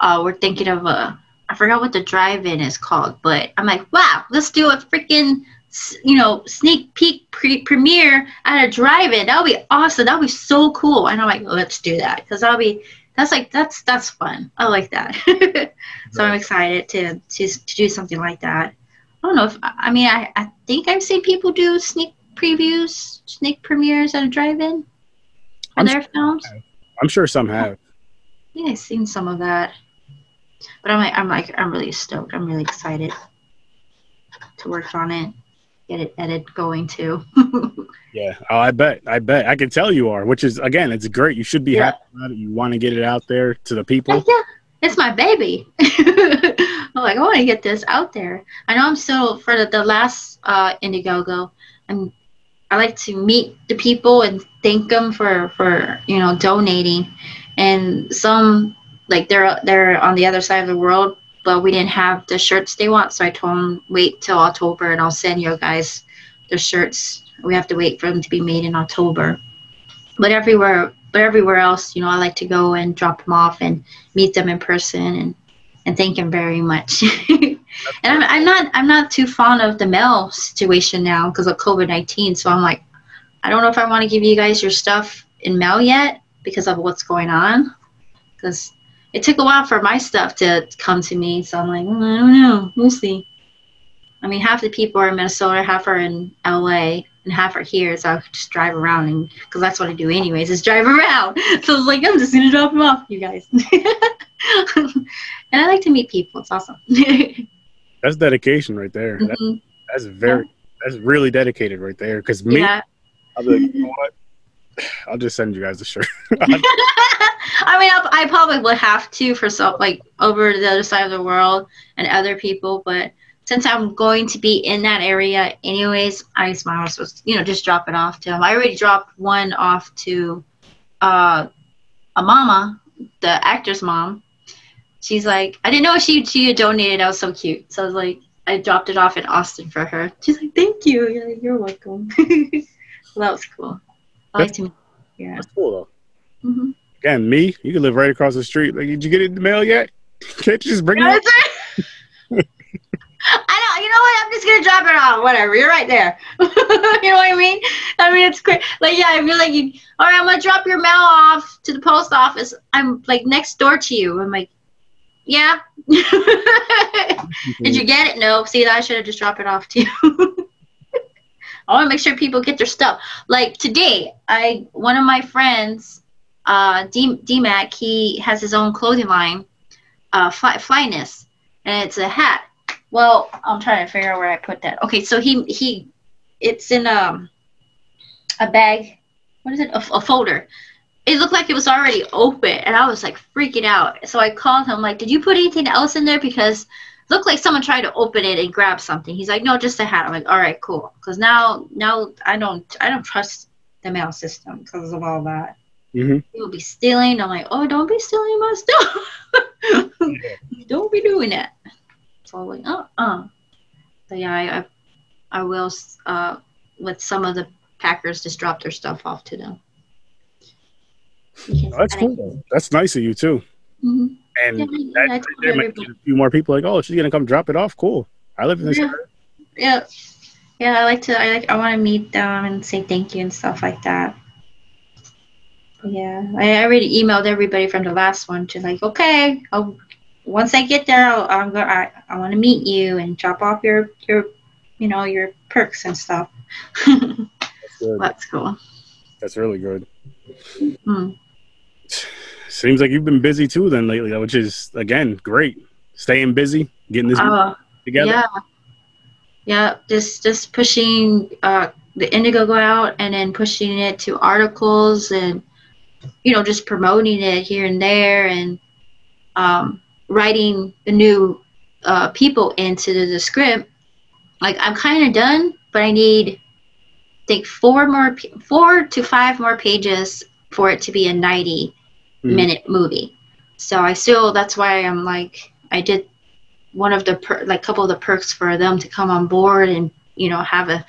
uh, we're thinking of a I forgot what the drive-in is called, but I'm like, wow, let's do a freaking you know sneak peek pre- premiere at a drive-in. That would be awesome. That would be so cool. And I'm like, let's do that because that'll be that's like that's that's fun. I like that. so right. I'm excited to, to to do something like that. I don't know if I mean I, I think I've seen people do sneak previews, sneak premieres at a drive-in for their sure films. I'm sure some have. Yeah, I've seen some of that. But I'm like, I'm like, I'm really stoked. I'm really excited to work on it, get it edited going too. yeah, oh, I bet, I bet, I can tell you are. Which is again, it's great. You should be yeah. happy about it. You want to get it out there to the people. Yeah, it's my baby. I'm like, I want to get this out there. I know I'm still for the, the last uh, Indiegogo. I'm I like to meet the people and thank them for for you know donating. And some like they're they're on the other side of the world, but we didn't have the shirts they want. So I told them wait till October, and I'll send you guys the shirts. We have to wait for them to be made in October. But everywhere, but everywhere else, you know, I like to go and drop them off and meet them in person and and thank them very much. and I'm, I'm not I'm not too fond of the mail situation now because of COVID nineteen. So I'm like, I don't know if I want to give you guys your stuff in mail yet because of what's going on. Because it took a while for my stuff to come to me. So I'm like, mm, I don't know. We'll see. I mean, half the people are in Minnesota, half are in LA, and half are here. So I just drive around, and because that's what I do anyways, is drive around. So I was like, I'm just gonna drop them off, you guys. and I like to meet people. It's awesome. that's dedication right there. Mm-hmm. That, that's very. Yeah. that's really dedicated right there. Because me, yeah. I'll be like, you know what? I'll just send you guys a shirt. I mean, I'll, I probably would have to for some like over the other side of the world and other people, but since I'm going to be in that area anyways, I guess my was you know just drop it off to him. I already dropped one off to uh, a mama, the actor's mom. She's like, I didn't know she she donated. I was so cute. So I was like, I dropped it off in Austin for her. She's like, thank you. You're, like, You're welcome. well, that was cool. To, yeah. That's cool though. Mm-hmm. Again, me, you can live right across the street. Like, did you get it in the mail yet? Can't you just bring it? I know. You know what? I'm just gonna drop it off. Whatever. You're right there. you know what I mean? I mean, it's quick. Like, yeah, I feel like you. All right, I'm gonna drop your mail off to the post office. I'm like next door to you. I'm like, yeah. Did you get it? No. See, I should have just dropped it off to you. I want to make sure people get their stuff. Like today, I one of my friends, uh, D DMAC, he has his own clothing line, uh, Fly, Flyness, and it's a hat well, I'm trying to figure out where I put that. Okay, so he he, it's in um a bag. What is it? A, a folder. It looked like it was already open, and I was like freaking out. So I called him, like, "Did you put anything else in there?" Because looked like someone tried to open it and grab something. He's like, "No, just a hat." I'm like, "All right, cool." Because now, now I don't, I don't trust the mail system because of all that. Mm-hmm. People be stealing. I'm like, "Oh, don't be stealing my stuff. don't be doing that." forward. Oh, oh. But yeah, I, I, I will uh, let some of the packers just drop their stuff off to them. Oh, that's cool. That's nice of you too. Mm-hmm. And yeah, that, there might be a few more people like, oh, she's gonna come drop it off. Cool. I live in this yeah. area. Yeah. Yeah, I like to. I like. I want to meet them and say thank you and stuff like that. yeah, I already emailed everybody from the last one to like, okay, I'll once I get there, I'll, I'm go, I, I want to meet you and drop off your your you know your perks and stuff. That's, That's cool. That's really good. Mm. Seems like you've been busy too then lately, which is again great. Staying busy, getting this uh, together. Yeah, yeah. Just just pushing uh, the Indiegogo out and then pushing it to articles and you know just promoting it here and there and um, writing the new uh, people into the, the script, like I'm kind of done, but I need, I think four more, four to five more pages for it to be a 90 mm. minute movie. So I still, that's why I'm like, I did one of the per, like couple of the perks for them to come on board and you know have a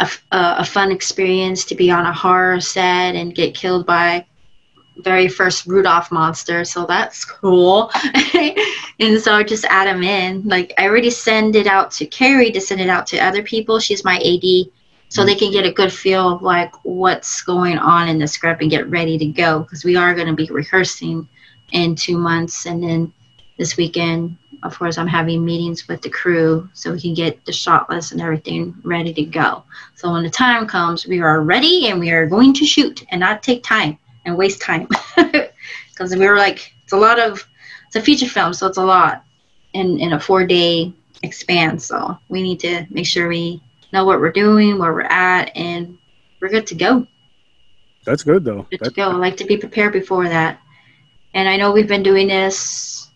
a, a fun experience to be on a horror set and get killed by very first Rudolph monster, so that's cool. and so I just add them in. Like I already send it out to Carrie to send it out to other people. She's my AD, so they can get a good feel of like what's going on in the script and get ready to go because we are going to be rehearsing in two months, and then this weekend, of course, I'm having meetings with the crew so we can get the shot list and everything ready to go. So when the time comes, we are ready and we are going to shoot and not take time and waste time. Because we were like it's a lot of it's a feature film so it's a lot in in a four day expanse so we need to make sure we know what we're doing where we're at and we're good to go. That's good though. Good that's to go. I like to be prepared before that. And i know we've been doing this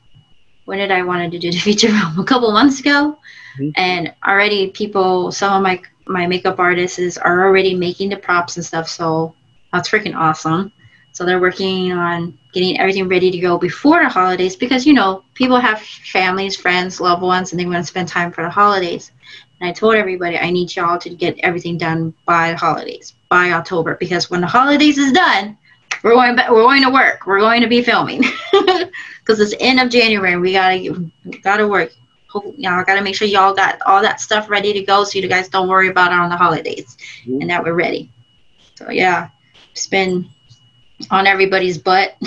when did i wanted to do the feature film? A couple months ago. Mm-hmm. and already people some of my my makeup artists are already making the props and stuff so that's freaking awesome. So they're working on getting everything ready to go before the holidays because, you know, people have families, friends, loved ones, and they want to spend time for the holidays. And I told everybody I need y'all to get everything done by the holidays, by October, because when the holidays is done, we're going back, we're going to work. We're going to be filming because it's end of January. We gotta gotta work. Y'all gotta make sure y'all got all that stuff ready to go, so you guys don't worry about it on the holidays, mm-hmm. and that we're ready. So yeah, it's been on everybody's butt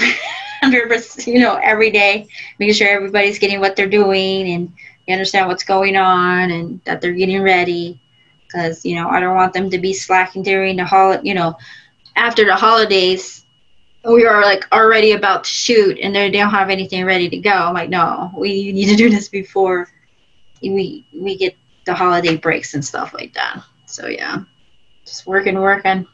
you know every day making sure everybody's getting what they're doing and you understand what's going on and that they're getting ready because you know i don't want them to be slacking during the holiday you know after the holidays we are like already about to shoot and they don't have anything ready to go i'm like no we need to do this before we we get the holiday breaks and stuff like that So yeah, just working, working,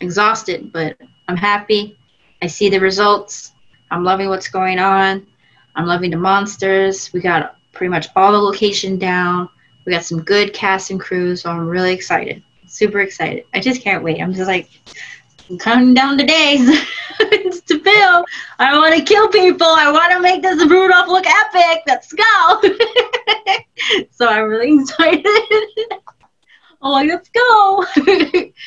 exhausted, but I'm happy. I see the results. I'm loving what's going on. I'm loving the monsters. We got pretty much all the location down. We got some good cast and crew, so I'm really excited. Super excited. I just can't wait. I'm just like I'm counting down the days to film. I want to kill people. I want to make this Rudolph look epic. Let's go. so I'm really excited. I'm like, let's go.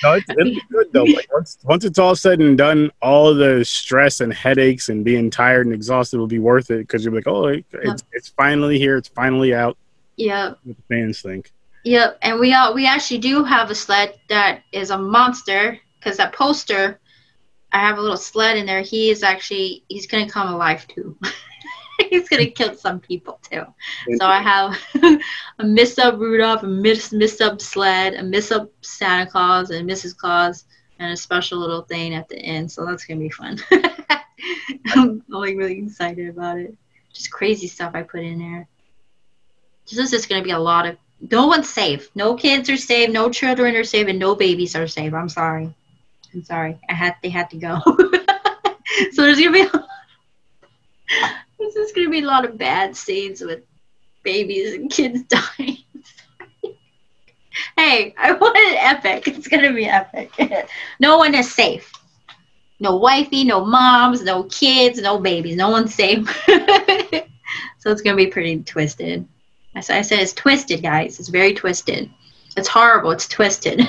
no, it's, it'll be good though. Like once once it's all said and done, all the stress and headaches and being tired and exhausted will be worth it because you're like, oh, it's, yeah. it's finally here. It's finally out. Yep. What the fans think. Yep, and we all we actually do have a sled that is a monster because that poster, I have a little sled in there. He is actually he's gonna come alive too. he's gonna kill some people too. So I have a miss up Rudolph, a miss miss up sled, a miss up Santa Claus, and Mrs. Claus, and a special little thing at the end. So that's gonna be fun. I'm like really excited about it. Just crazy stuff I put in there. This is just gonna be a lot of. No one's safe. No kids are safe. No children are safe, and no babies are safe. I'm sorry. I'm sorry. I had they had to go. so there's gonna be. This is gonna be a lot of bad scenes with babies and kids dying. hey, I want it epic. It's gonna be epic. no one is safe. No wifey, no moms, no kids, no babies. No one's safe. so it's gonna be pretty twisted. I said, I said it's twisted, guys. It's very twisted. It's horrible. It's twisted.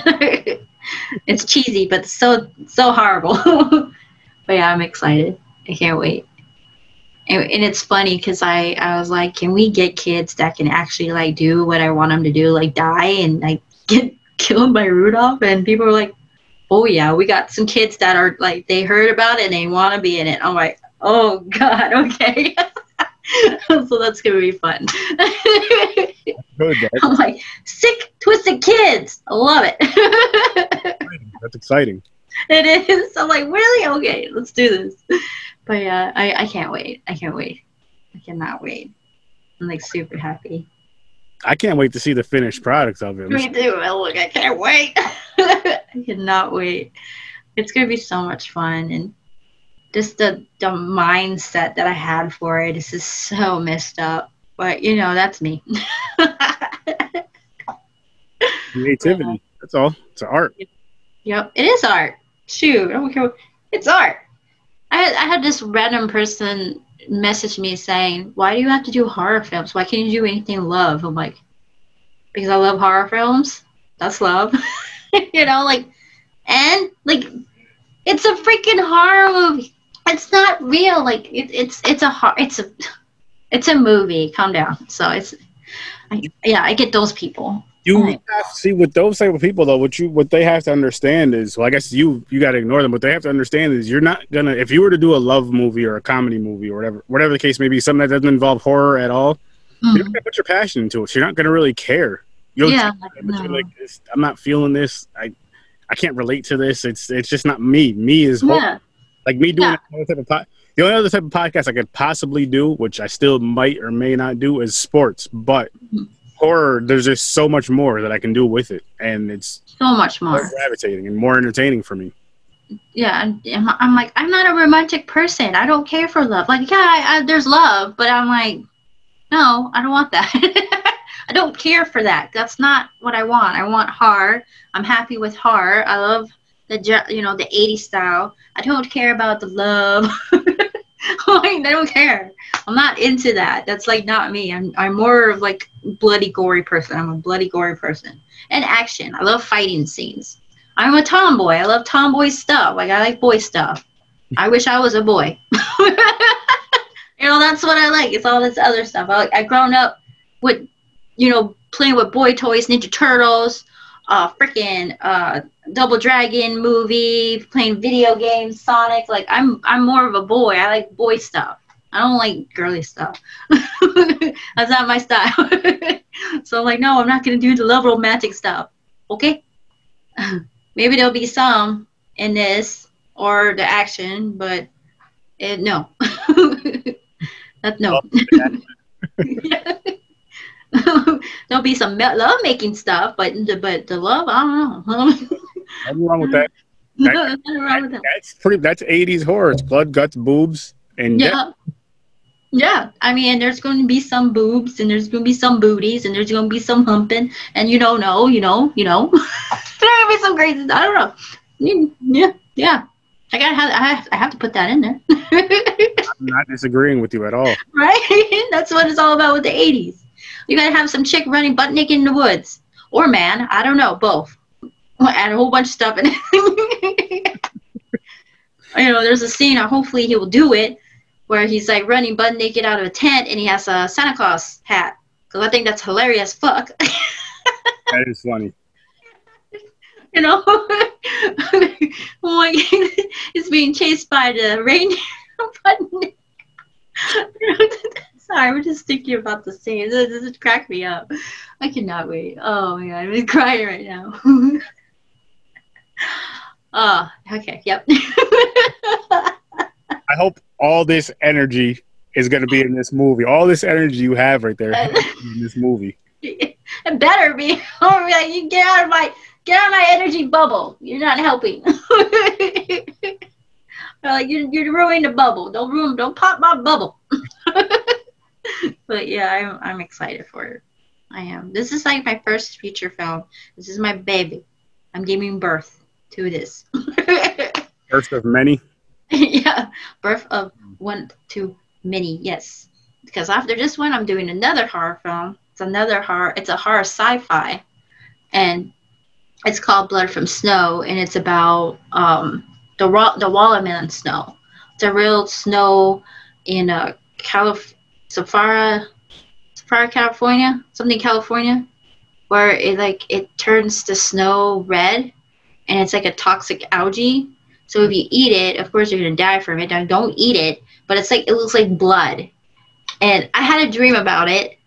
it's cheesy, but so so horrible. but yeah, I'm excited. I can't wait. And, and it's funny because I I was like, can we get kids that can actually like do what I want them to do, like die and like get killed by Rudolph? And people were like, oh yeah, we got some kids that are like they heard about it and they want to be in it. I'm like, oh god, okay. so that's gonna be fun. I'm like sick, twisted kids. I love it. that's exciting. It is. I'm like, really? Okay, let's do this. But yeah, I, I can't wait. I can't wait. I cannot wait. I'm like super happy. I can't wait to see the finished product of it. Me too. Look, I can't wait. I cannot wait. It's gonna be so much fun and just the the mindset that I had for it is just so messed up. But you know, that's me. Creativity. That's all. It's art. Yep, it is art. Shoot, I don't care. It's art. I had, I had this random person message me saying, "Why do you have to do horror films? Why can't you do anything love?" I'm like, "Because I love horror films. That's love." you know, like, and like, it's a freaking horror movie it's not real. Like it, it's it's a it's a it's a movie. Calm down. So it's I, yeah, I get those people. You right. have to see with those type of people though. What you what they have to understand is, well, I guess you you got to ignore them. but they have to understand is, you're not gonna if you were to do a love movie or a comedy movie or whatever whatever the case may be, something that doesn't involve horror at all. Mm-hmm. You're not gonna put your passion into it. So you're not gonna really care. You'll yeah, no. like, I'm not feeling this. I I can't relate to this. It's it's just not me. Me is yeah. Like me doing yeah. type of po- the only other type of podcast I could possibly do, which I still might or may not do, is sports. But mm-hmm. Horror, there's just so much more that I can do with it, and it's so much more, gravitating and more entertaining for me. Yeah, I'm like I'm not a romantic person. I don't care for love. Like yeah, I, I, there's love, but I'm like, no, I don't want that. I don't care for that. That's not what I want. I want horror. I'm happy with horror. I love the you know the 80s style. I don't care about the love. like I don't care. I'm not into that. That's like not me. I'm I'm more of like bloody gory person. I'm a bloody gory person. And action. I love fighting scenes. I'm a tomboy. I love tomboy stuff. Like I like boy stuff. I wish I was a boy. you know, that's what I like. It's all this other stuff. I I grown up with you know playing with boy toys, Ninja Turtles, uh, freaking uh, Double Dragon movie, playing video games, Sonic. Like I'm, I'm more of a boy. I like boy stuff. I don't like girly stuff. That's not my style. so I'm like, no, I'm not gonna do the love romantic stuff. Okay. Maybe there'll be some in this or the action, but it, no. that no. there'll be some love making stuff, but the but the love, I don't know. Nothing wrong with that. that, Nothing wrong with that. That's pretty. That's '80s horror. It's blood, guts, boobs, and Yeah. death. Yeah, I mean, there's going to be some boobs, and there's going to be some booties, and there's going to be some humping, and you don't know, you know, you know. there's going to be some crazy. I don't know. Mm, Yeah, yeah. I gotta have. I have, I have to put that in there, I'm not disagreeing with you at all. right? That's what it's all about with the '80s. You gotta have some chick running butt naked in the woods, or man. I don't know, both. We'll add a whole bunch of stuff in it. you know, there's a scene. uh, Hopefully, he will do it, where he's like running butt naked out of a tent, and he has a Santa Claus hat. Cause I think that's hilarious. Fuck. That is funny. you know, like he's being chased by the reindeer. Sorry, we're just thinking about the scene. This, this cracked me up. I cannot wait. Oh my god, I'm crying right now. Oh, okay, yep. I hope all this energy is going to be in this movie. All this energy you have right there in this movie. it better be. Oh, like, you get out of my get out of my energy bubble. You're not helping. like you you're ruining the bubble. Don't ruin. Don't pop my bubble. but yeah, I'm I'm excited for it. I am. This is like my first feature film. This is my baby. I'm giving birth to this. First of many. yeah, birth of one too many. Yes, because after this one, I'm doing another horror film. It's another horror. It's a horror sci-fi, and it's called Blood from Snow, and it's about um, the raw, the watermelon snow. It's a real snow in uh, Calif- Safara, Safara, California, something California, where it like it turns the snow red, and it's like a toxic algae. So if you eat it, of course you're gonna die from it. Now don't eat it, but it's like it looks like blood. And I had a dream about it.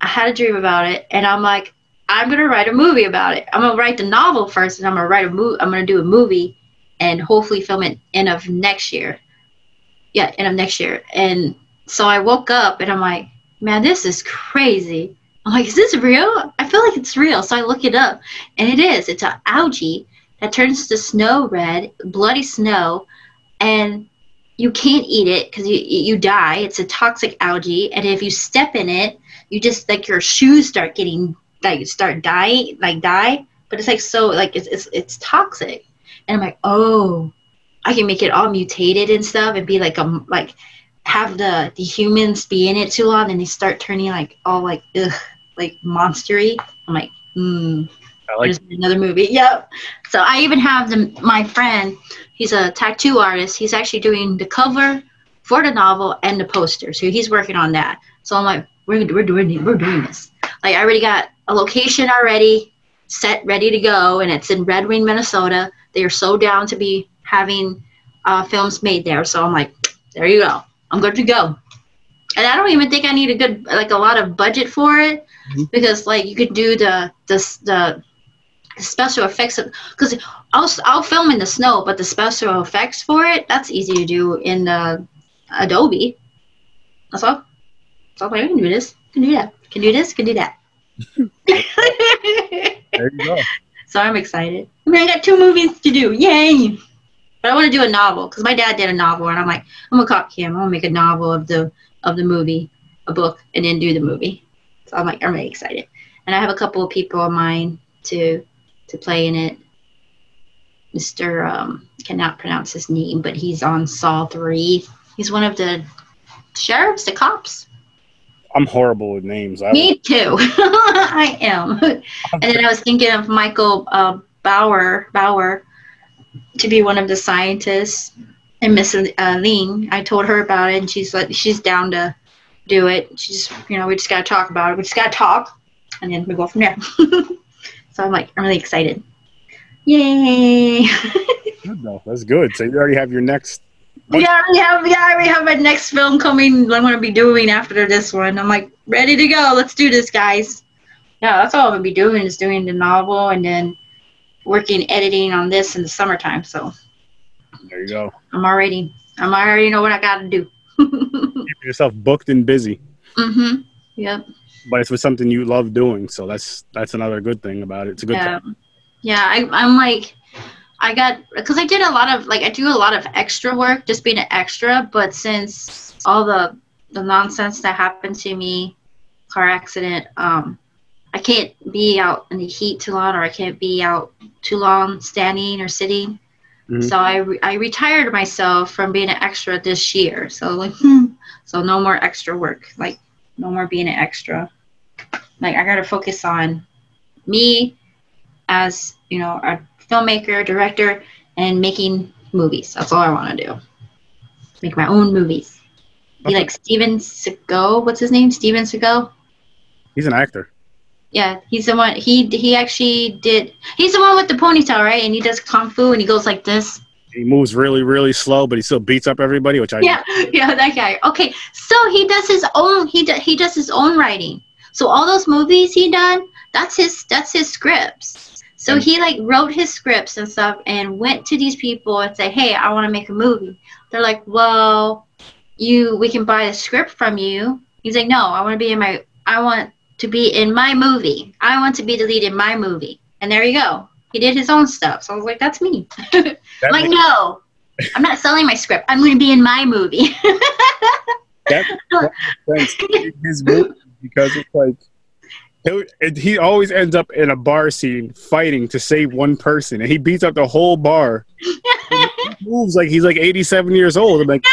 I had a dream about it, and I'm like, I'm gonna write a movie about it. I'm gonna write the novel first, and I'm gonna write a movie. I'm gonna do a movie, and hopefully film it end of next year. Yeah, end of next year. And so I woke up, and I'm like, man, this is crazy. I'm like, is this real? I feel like it's real. So I look it up, and it is. It's an algae that turns to snow red, bloody snow, and you can't eat it because you you die. It's a toxic algae, and if you step in it, you just like your shoes start getting like start dying, like die. But it's like so like it's it's it's toxic, and I'm like, oh, I can make it all mutated and stuff, and be like um like have the the humans be in it too long, and they start turning like all like ugh like monstery. I'm like, hmm. Like There's another movie. Yep. So I even have the, my friend. He's a tattoo artist. He's actually doing the cover for the novel and the poster. So he's working on that. So I'm like, we're we're doing we're doing this. Like I already got a location already set, ready to go, and it's in Red Wing, Minnesota. They are so down to be having uh, films made there. So I'm like, there you go. I'm good to go. And I don't even think I need a good like a lot of budget for it Mhm. because like you could do the the the special effects because I'll I'll film in the snow, but the special effects for it that's easy to do in the Adobe. That's all. So I'm I can do this. Can do that. Can do this. Can do that. there you go. so I'm excited. I mean, I got two movies to do. Yay! But I want to do a novel because my dad did a novel, and I'm like, I'm gonna copy him. I'm gonna make a novel of the of the movie, a book, and then do the movie. So I'm like, I'm really excited. And I have a couple of people of mine to to play in it. Mr. Um, cannot pronounce his name, but he's on Saw Three. He's one of the sheriffs, the cops. I'm horrible with names. I Me too. I am. And then I was thinking of Michael uh, Bauer, Bauer, to be one of the scientists. And Miss uh, Ling, I told her about it, and she's like, she's down to do it. She's, you know, we just gotta talk about it. We just gotta talk, and then we go from there. so I'm like, I'm really excited. Yay! good though. That's good. So you already have your next. yeah, we have, yeah, I already have my next film coming. I'm gonna be doing after this one. I'm like, ready to go. Let's do this, guys. Yeah, that's all I'm gonna be doing is doing the novel and then working editing on this in the summertime. So There you go. I'm already, I'm already know what I gotta do. Keep yourself booked and busy. Mm mhm. Yep. But it's with something you love doing. So that's that's another good thing about it. It's a good. Yeah, thing. yeah. I, I'm like, I got because I did a lot of like I do a lot of extra work, just being an extra. But since all the the nonsense that happened to me, car accident, um, I can't be out in the heat too long, or I can't be out too long standing or sitting. Mm-hmm. So I re- I retired myself from being an extra this year. So like, so no more extra work. Like no more being an extra. Like I got to focus on me as you know a filmmaker, director, and making movies. That's all I want to do. Make my own movies. Be okay. like Steven Seagal. What's his name? Steven Seagal. He's an actor. Yeah, he's the one. He he actually did. He's the one with the ponytail, right? And he does kung fu, and he goes like this. He moves really, really slow, but he still beats up everybody, which I yeah, yeah, that guy. Okay, so he does his own. He do, he does his own writing. So all those movies he done, that's his that's his scripts. So he like wrote his scripts and stuff, and went to these people and say, "Hey, I want to make a movie." They're like, "Well, you, we can buy a script from you." He's like, "No, I want to be in my. I want to be in my movie. I want to be the lead in my movie. And there you go. He did his own stuff. So I was like, that's me. That like, makes- no, I'm not selling my script. I'm going to be in my movie. that, makes sense. His movie because it's like, it, it, he always ends up in a bar scene fighting to save one person, and he beats up the whole bar. moves like he's like 87 years old. I'm like,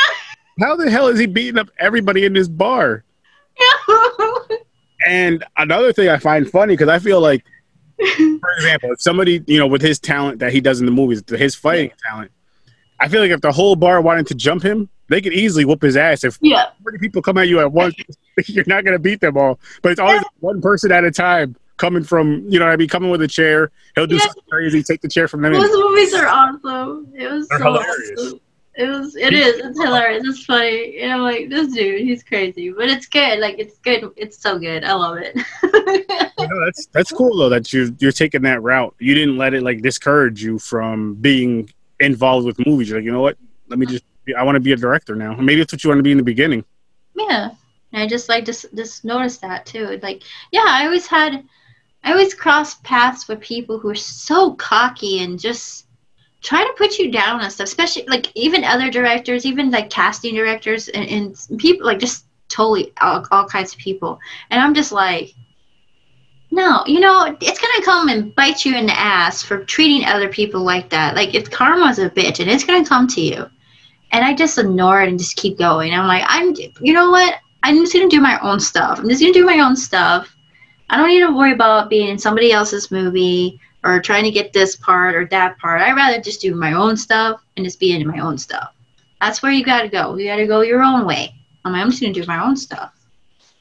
how the hell is he beating up everybody in this bar? And another thing I find funny because I feel like, for example, if somebody you know with his talent that he does in the movies, his fighting talent, I feel like if the whole bar wanted to jump him, they could easily whoop his ass. If yeah. 40 people come at you at once, you're not going to beat them all. But it's always yeah. one person at a time coming from, you know I mean, coming with a chair. He'll do yeah. something crazy, take the chair from them. Those movies are awesome. It was They're so hilarious. awesome. It was. It is. It's hilarious. It's funny. You know, like this dude, he's crazy, but it's good. Like it's good. It's so good. I love it. no, that's that's cool though that you you're taking that route. You didn't let it like discourage you from being involved with movies. You're like, you know what? Let me just. I want to be a director now. Maybe that's what you want to be in the beginning. Yeah, and I just like just just noticed that too. Like, yeah, I always had, I always crossed paths with people who are so cocky and just try to put you down and stuff, especially like even other directors, even like casting directors and, and people like just totally all, all kinds of people. And I'm just like, no, you know, it's gonna come and bite you in the ass for treating other people like that. Like if karma's a bitch and it's gonna come to you. And I just ignore it and just keep going. I'm like, I'm you know what? I'm just gonna do my own stuff. I'm just gonna do my own stuff. I don't need to worry about being in somebody else's movie or trying to get this part or that part. I'd rather just do my own stuff and just be in my own stuff. That's where you got to go. You got to go your own way. I'm, I'm just going to do my own stuff,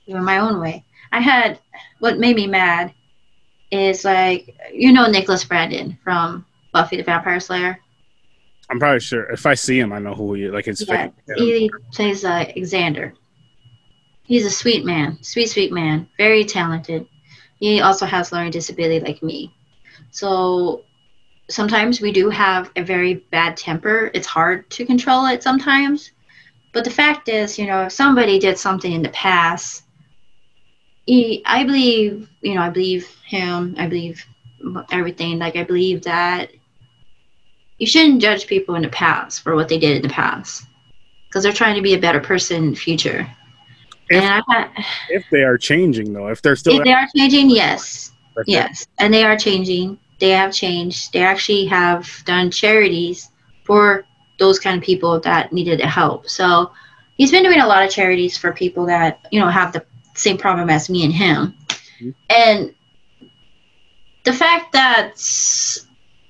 do it my own way. I had what made me mad is like you know Nicholas Brendon from Buffy the Vampire Slayer. I'm probably sure if I see him, I know who he like. His yeah, he plays uh, Xander. He's a sweet man, sweet sweet man, very talented. He also has learning disability like me. So sometimes we do have a very bad temper. It's hard to control it sometimes. But the fact is, you know, if somebody did something in the past, he, I believe, you know, I believe him. I believe everything. Like, I believe that you shouldn't judge people in the past for what they did in the past because they're trying to be a better person in the future. If, if they are changing, though, if they're still. If they are changing, yes. Yes, and they are changing. They have changed. They actually have done charities for those kind of people that needed help. So he's been doing a lot of charities for people that you know have the same problem as me and him. Mm-hmm. And the fact that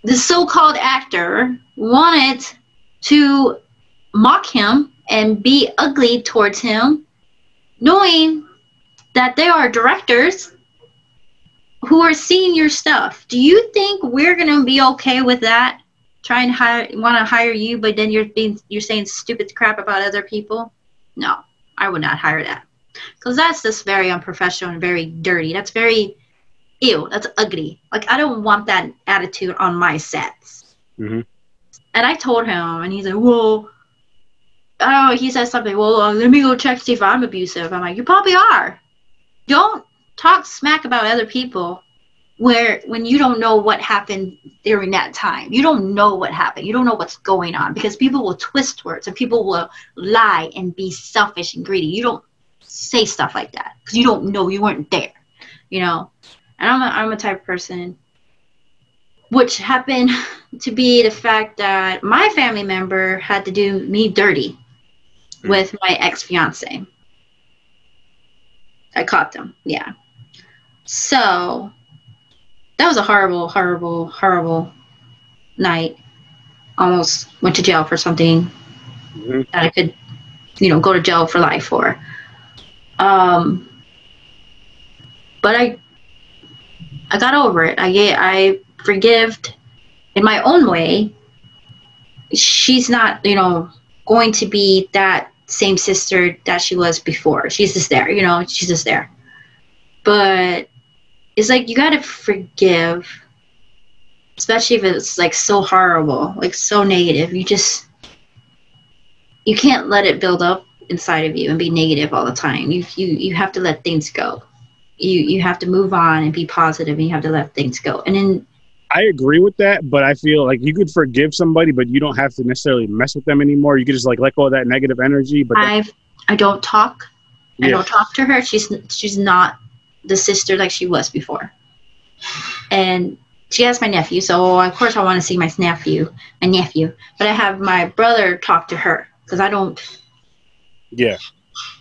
the so-called actor wanted to mock him and be ugly towards him, knowing that they are directors who are seeing your stuff, do you think we're gonna be okay with that? Try and hire, want to hire you, but then you're being you're saying stupid crap about other people. No, I would not hire that because that's just very unprofessional and very dirty. That's very ew. That's ugly. Like I don't want that attitude on my sets. Mm-hmm. And I told him, and he's like, "Well, oh," he says something. Well, uh, let me go check to see if I'm abusive. I'm like, "You probably are. Don't talk smack about other people where when you don't know what happened during that time. You don't know what happened. You don't know what's going on because people will twist words and people will lie and be selfish and greedy. You don't say stuff like that because you don't know. You weren't there you know? And i'm a, I'm a type of person which happened to be the fact that my family member had to do me dirty hmm. with my ex-fiance. I caught them yeah so that was a horrible, horrible, horrible night. Almost went to jail for something mm-hmm. that I could, you know, go to jail for life for. Um, but I, I got over it. I I forgived in my own way. She's not, you know, going to be that same sister that she was before. She's just there, you know, she's just there. But it's like you gotta forgive, especially if it's like so horrible, like so negative. You just you can't let it build up inside of you and be negative all the time. You you you have to let things go. You you have to move on and be positive, and you have to let things go. And then I agree with that, but I feel like you could forgive somebody, but you don't have to necessarily mess with them anymore. You could just like let go of that negative energy. But I've I don't talk. Yeah. I don't talk to her. She's she's not the sister like she was before. And she has my nephew, so of course I want to see my nephew, my nephew. But I have my brother talk to her because I don't. Yeah.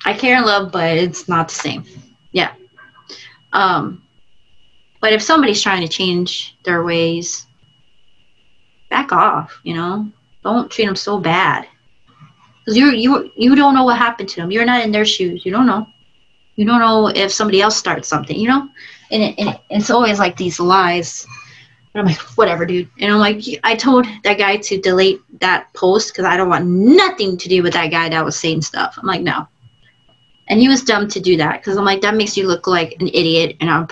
I care and love, but it's not the same. Yeah. Um, but if somebody's trying to change their ways, back off. You know, don't treat them so bad because you you you don't know what happened to them. You're not in their shoes. You don't know. You don't know if somebody else starts something, you know? And, it, and it, it's always like these lies. And I'm like, whatever, dude. And I'm like, I told that guy to delete that post because I don't want nothing to do with that guy that was saying stuff. I'm like, no. And he was dumb to do that because I'm like, that makes you look like an idiot and I'm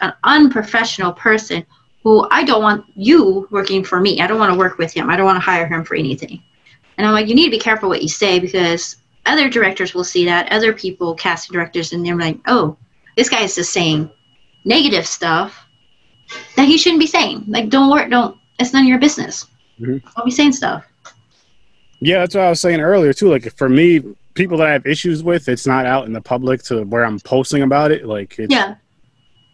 an unprofessional person who I don't want you working for me. I don't want to work with him. I don't want to hire him for anything. And I'm like, you need to be careful what you say because other directors will see that, other people, casting directors, and they're like, oh, this guy is just saying negative stuff that he shouldn't be saying. Like, don't worry, don't, it's none of your business. Mm-hmm. Don't be saying stuff. Yeah, that's what I was saying earlier, too. Like, for me, people that I have issues with, it's not out in the public to where I'm posting about it. Like, yeah.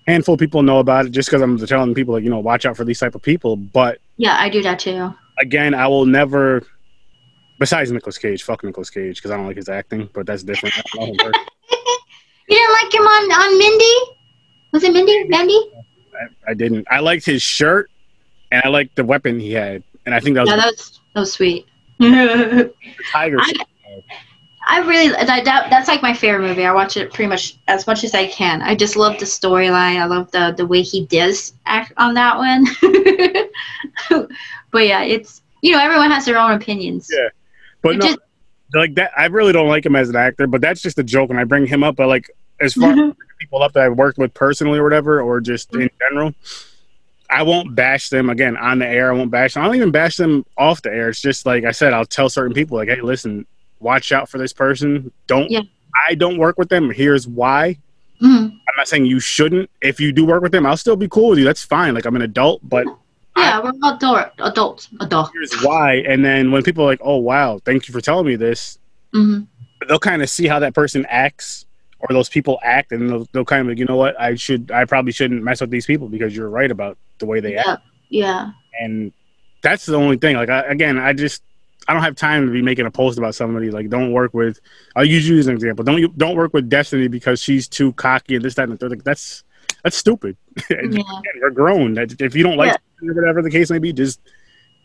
handful of people know about it just because I'm telling people, like, you know, watch out for these type of people. But yeah, I do that too. Again, I will never Besides Nicolas Cage, fuck Nicolas Cage because I don't like his acting, but that's different. you didn't like him on on Mindy? Was it Mindy? Mandy? I, I, didn't. I liked his shirt, and I liked the weapon he had, and I think that was yeah, that was, that was sweet. tiger. I, I really that, that that's like my favorite movie. I watch it pretty much as much as I can. I just love the storyline. I love the the way he does act on that one. but yeah, it's you know everyone has their own opinions. Yeah. But no, just, like that, I really don't like him as an actor. But that's just a joke, and I bring him up. But like, as far as people up that I've worked with personally or whatever, or just in general, I won't bash them again on the air. I won't bash them. I don't even bash them off the air. It's just like I said, I'll tell certain people like, hey, listen, watch out for this person. Don't. Yeah. I don't work with them. Here's why. Mm-hmm. I'm not saying you shouldn't. If you do work with them, I'll still be cool with you. That's fine. Like I'm an adult, but yeah, we're adult, adults. Adult. Here's why. And then when people are like, oh, wow, thank you for telling me this, mm-hmm. they'll kind of see how that person acts or those people act and they'll, they'll kind of like, you know what, I should, I probably shouldn't mess with these people because you're right about the way they yeah. act. Yeah. And that's the only thing. Like, I, again, I just, I don't have time to be making a post about somebody. Like, don't work with. I'll use you as an example. Don't you don't work with Destiny because she's too cocky and this, that, and the third. Like, that's that's stupid. Yeah. we're grown. If you don't like yeah. whatever the case may be, just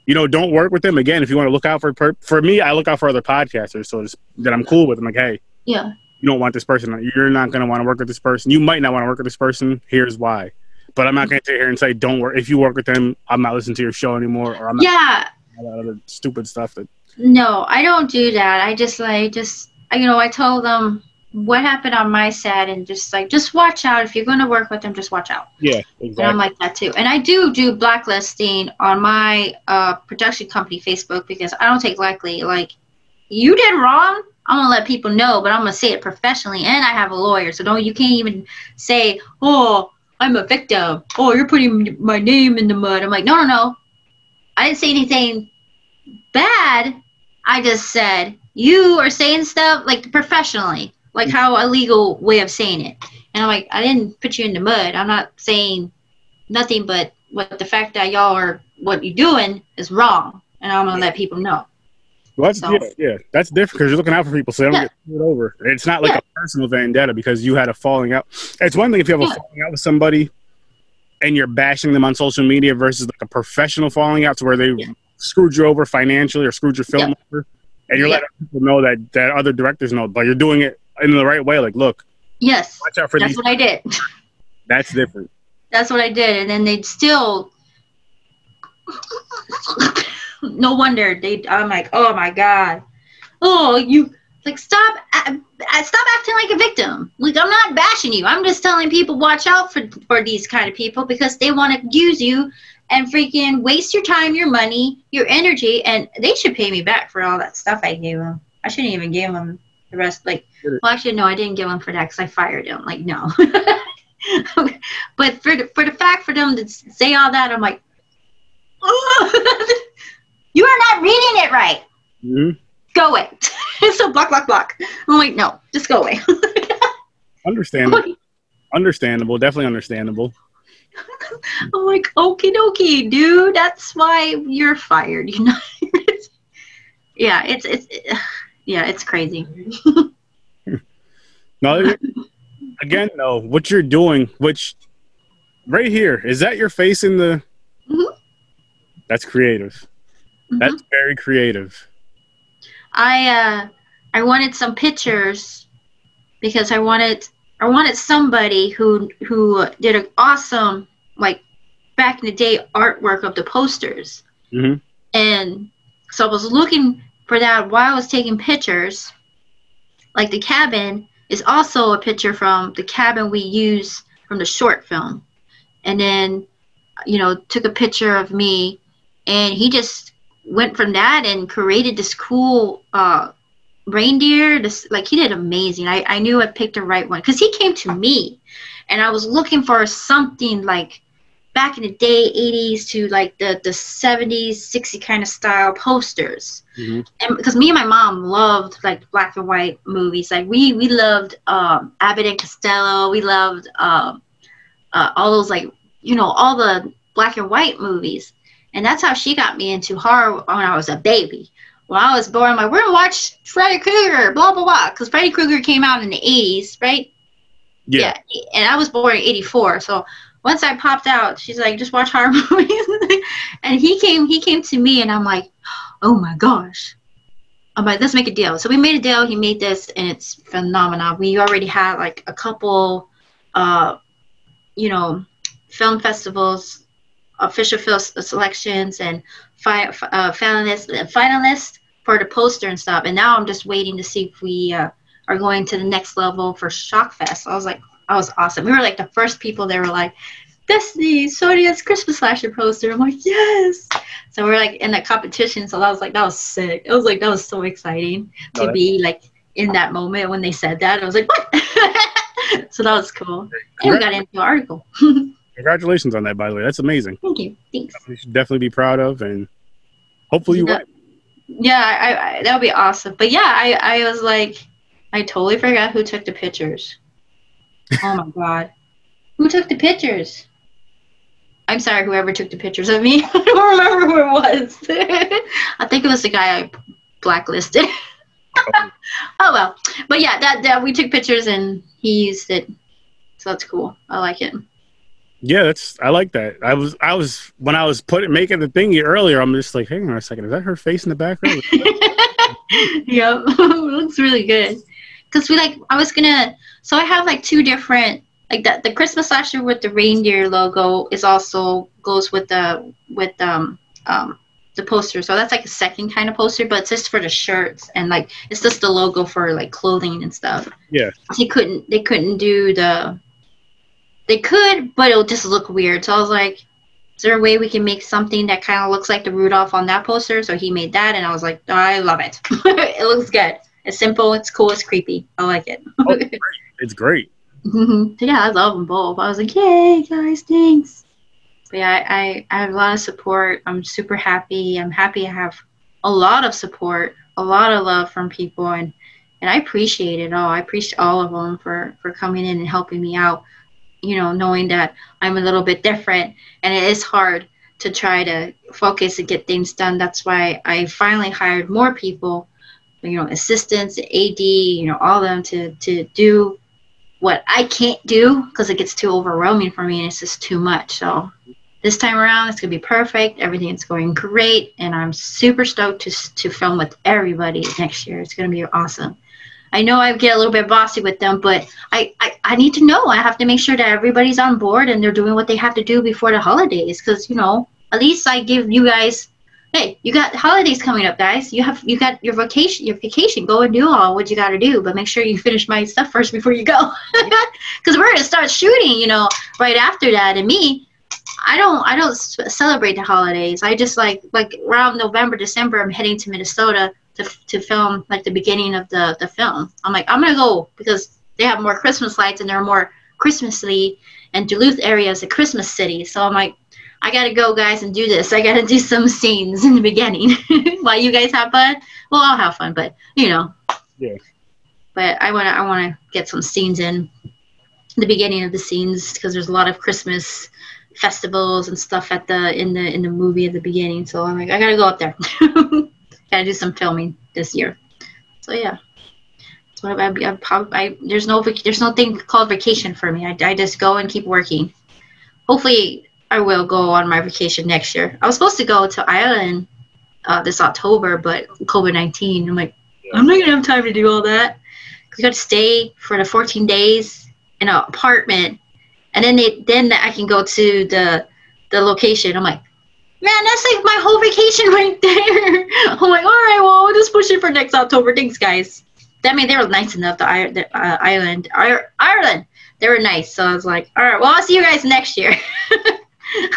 you know, don't work with them again. If you want to look out for per- for me, I look out for other podcasters, so that I'm cool with. them. like, hey, yeah, you don't want this person. You're not going to want to work with this person. You might not want to work with this person. Here's why. But I'm not going to sit here and say don't work. If you work with them, I'm not listening to your show anymore, or I'm not yeah, other stupid stuff that. No, I don't do that. I just like just you know I told them what happened on my set and just like just watch out if you're going to work with them just watch out yeah exactly. and i'm like that too and i do do blacklisting on my uh, production company facebook because i don't take lightly like you did wrong I'm gonna let people know, but I'm gonna say it professionally, and I have a lawyer, so don't you can't even say, "Oh, I'm a victim." Oh, you're putting my name in the mud. I'm like, no, no, no. I didn't say anything bad. I just said you are saying stuff like professionally, like how a legal way of saying it. And I'm like, I didn't put you in the mud. I'm not saying nothing but what the fact that y'all are what you're doing is wrong, and I'm gonna let people know. Well, that's so, yeah, yeah, that's different because you're looking out for people so they don't yeah. get screwed over. It's not like yeah. a personal vendetta because you had a falling out. It's one thing if you have yeah. a falling out with somebody and you're bashing them on social media versus like a professional falling out to where they screwed you over financially or screwed your film over, and you're letting people know that that other directors know, but you're doing it in the right way. Like, look, yes, watch out for that's these. what I did. That's different. That's what I did, and then they'd still no wonder they. I'm like, oh my god, oh you like stop stop acting like a victim. Like I'm not bashing you. I'm just telling people watch out for for these kind of people because they want to use you and freaking waste your time, your money, your energy, and they should pay me back for all that stuff I gave them. I shouldn't even give them the rest. Like, well, actually, no, I didn't give them for that because I fired him Like, no. but for the, for the fact for them to say all that, I'm like, oh. You are not reading it right. Mm-hmm. Go away. so block, block, block. I'm like, no, just go away. understandable. understandable. Definitely understandable. I'm like, okie dokie, dude. That's why you're fired. You know. yeah, it's it's yeah, it's crazy. no, again, though, what you're doing, which right here, is that your face in the? Mm-hmm. That's creative. Mm-hmm. That's very creative. I uh I wanted some pictures because I wanted I wanted somebody who who did an awesome like back in the day artwork of the posters. Mm-hmm. And so I was looking for that while I was taking pictures. Like the cabin is also a picture from the cabin we use from the short film. And then, you know, took a picture of me and he just went from that and created this cool uh, reindeer. This like he did amazing. I, I knew I picked the right one because he came to me, and I was looking for something like back in the day 80s to like the the 70s 60 kind of style posters mm-hmm. and because me and my mom loved like black and white movies like we we loved um abbott and costello we loved um uh, all those like you know all the black and white movies and that's how she got me into horror when I was a baby. When I was born, I'm like, we're gonna watch Freddy Krueger, blah blah blah, because Freddy Krueger came out in the 80s, right? Yeah. yeah. And I was born in 84, so once I popped out, she's like, just watch horror movies. and he came, he came to me, and I'm like, oh my gosh. I'm like, let's make a deal. So we made a deal. He made this, and it's phenomenal. We already had like a couple, uh, you know, film festivals official film selections and fi- uh, finalists, finalists for the poster and stuff. And now I'm just waiting to see if we uh, are going to the next level for Shockfest. I was like, that was awesome. We were like the first people that were like, Destiny, Sonia's Christmas slasher poster. I'm like, yes. So we're like in that competition. So that was like, that was sick. It was like, that was so exciting to be like in that moment when they said that. I was like, what? so that was cool. And we got into the article. Congratulations on that, by the way. That's amazing. Thank you. Thanks. You should definitely be proud of, and hopefully you yeah. win. Yeah, I, I, that would be awesome. But yeah, I, I was like, I totally forgot who took the pictures. Oh my god, who took the pictures? I'm sorry, whoever took the pictures of me. I don't remember who it was. I think it was the guy I blacklisted. oh. well, but yeah, that, that we took pictures and he used it, so that's cool. I like it. Yeah, that's I like that. I was I was when I was putting making the thingy earlier. I'm just like, hang on a second, is that her face in the background? yep, it looks really good. Cause we like I was gonna so I have like two different like that the Christmas slasher with the reindeer logo is also goes with the with um um the poster. So that's like a second kind of poster, but it's just for the shirts and like it's just the logo for like clothing and stuff. Yeah. They couldn't they couldn't do the they could, but it'll just look weird. So I was like, is there a way we can make something that kind of looks like the Rudolph on that poster? So he made that, and I was like, oh, I love it. it looks good. It's simple. It's cool. It's creepy. I like it. oh, it's great. Mm-hmm. yeah, I love them both. I was like, yay, guys, thanks. But yeah, I, I have a lot of support. I'm super happy. I'm happy I have a lot of support, a lot of love from people, and and I appreciate it all. I appreciate all of them for for coming in and helping me out. You know, knowing that I'm a little bit different, and it is hard to try to focus and get things done. That's why I finally hired more people, you know, assistants, AD, you know, all of them to to do what I can't do because it gets too overwhelming for me and it's just too much. So this time around, it's gonna be perfect. Everything's going great, and I'm super stoked to to film with everybody next year. It's gonna be awesome. I know I get a little bit bossy with them, but I, I, I need to know. I have to make sure that everybody's on board and they're doing what they have to do before the holidays. Because you know, at least I give you guys hey, you got holidays coming up, guys. You have you got your vacation, your vacation. Go and do all what you got to do, but make sure you finish my stuff first before you go, because we're gonna start shooting, you know, right after that. And me, I don't I don't celebrate the holidays. I just like like around November, December, I'm heading to Minnesota to to film like the beginning of the the film. I'm like I'm gonna go because they have more Christmas lights and they're more Christmassy. And Duluth area is a Christmas city, so I'm like I gotta go, guys, and do this. I gotta do some scenes in the beginning while you guys have fun. Well, I'll have fun, but you know. Yeah. But I wanna I wanna get some scenes in the beginning of the scenes because there's a lot of Christmas festivals and stuff at the in the in the movie at the beginning. So I'm like, I gotta go up there. gotta do some filming this year. So yeah. So I, I, I, I, there's no there's no thing called vacation for me. I, I just go and keep working. Hopefully, I will go on my vacation next year. I was supposed to go to Ireland uh, this October, but COVID 19. I'm like, yeah. I'm not going to have time to do all that. You got to stay for the 14 days in an apartment. And then they, then I can go to the the location. I'm like, man, that's like my whole vacation right there. I'm like, all right, well, we'll just push it for next October. Thanks, guys. I mean, they were nice enough. The, the uh, Ireland, Ireland, they were nice. So I was like, all right, well, I'll see you guys next year.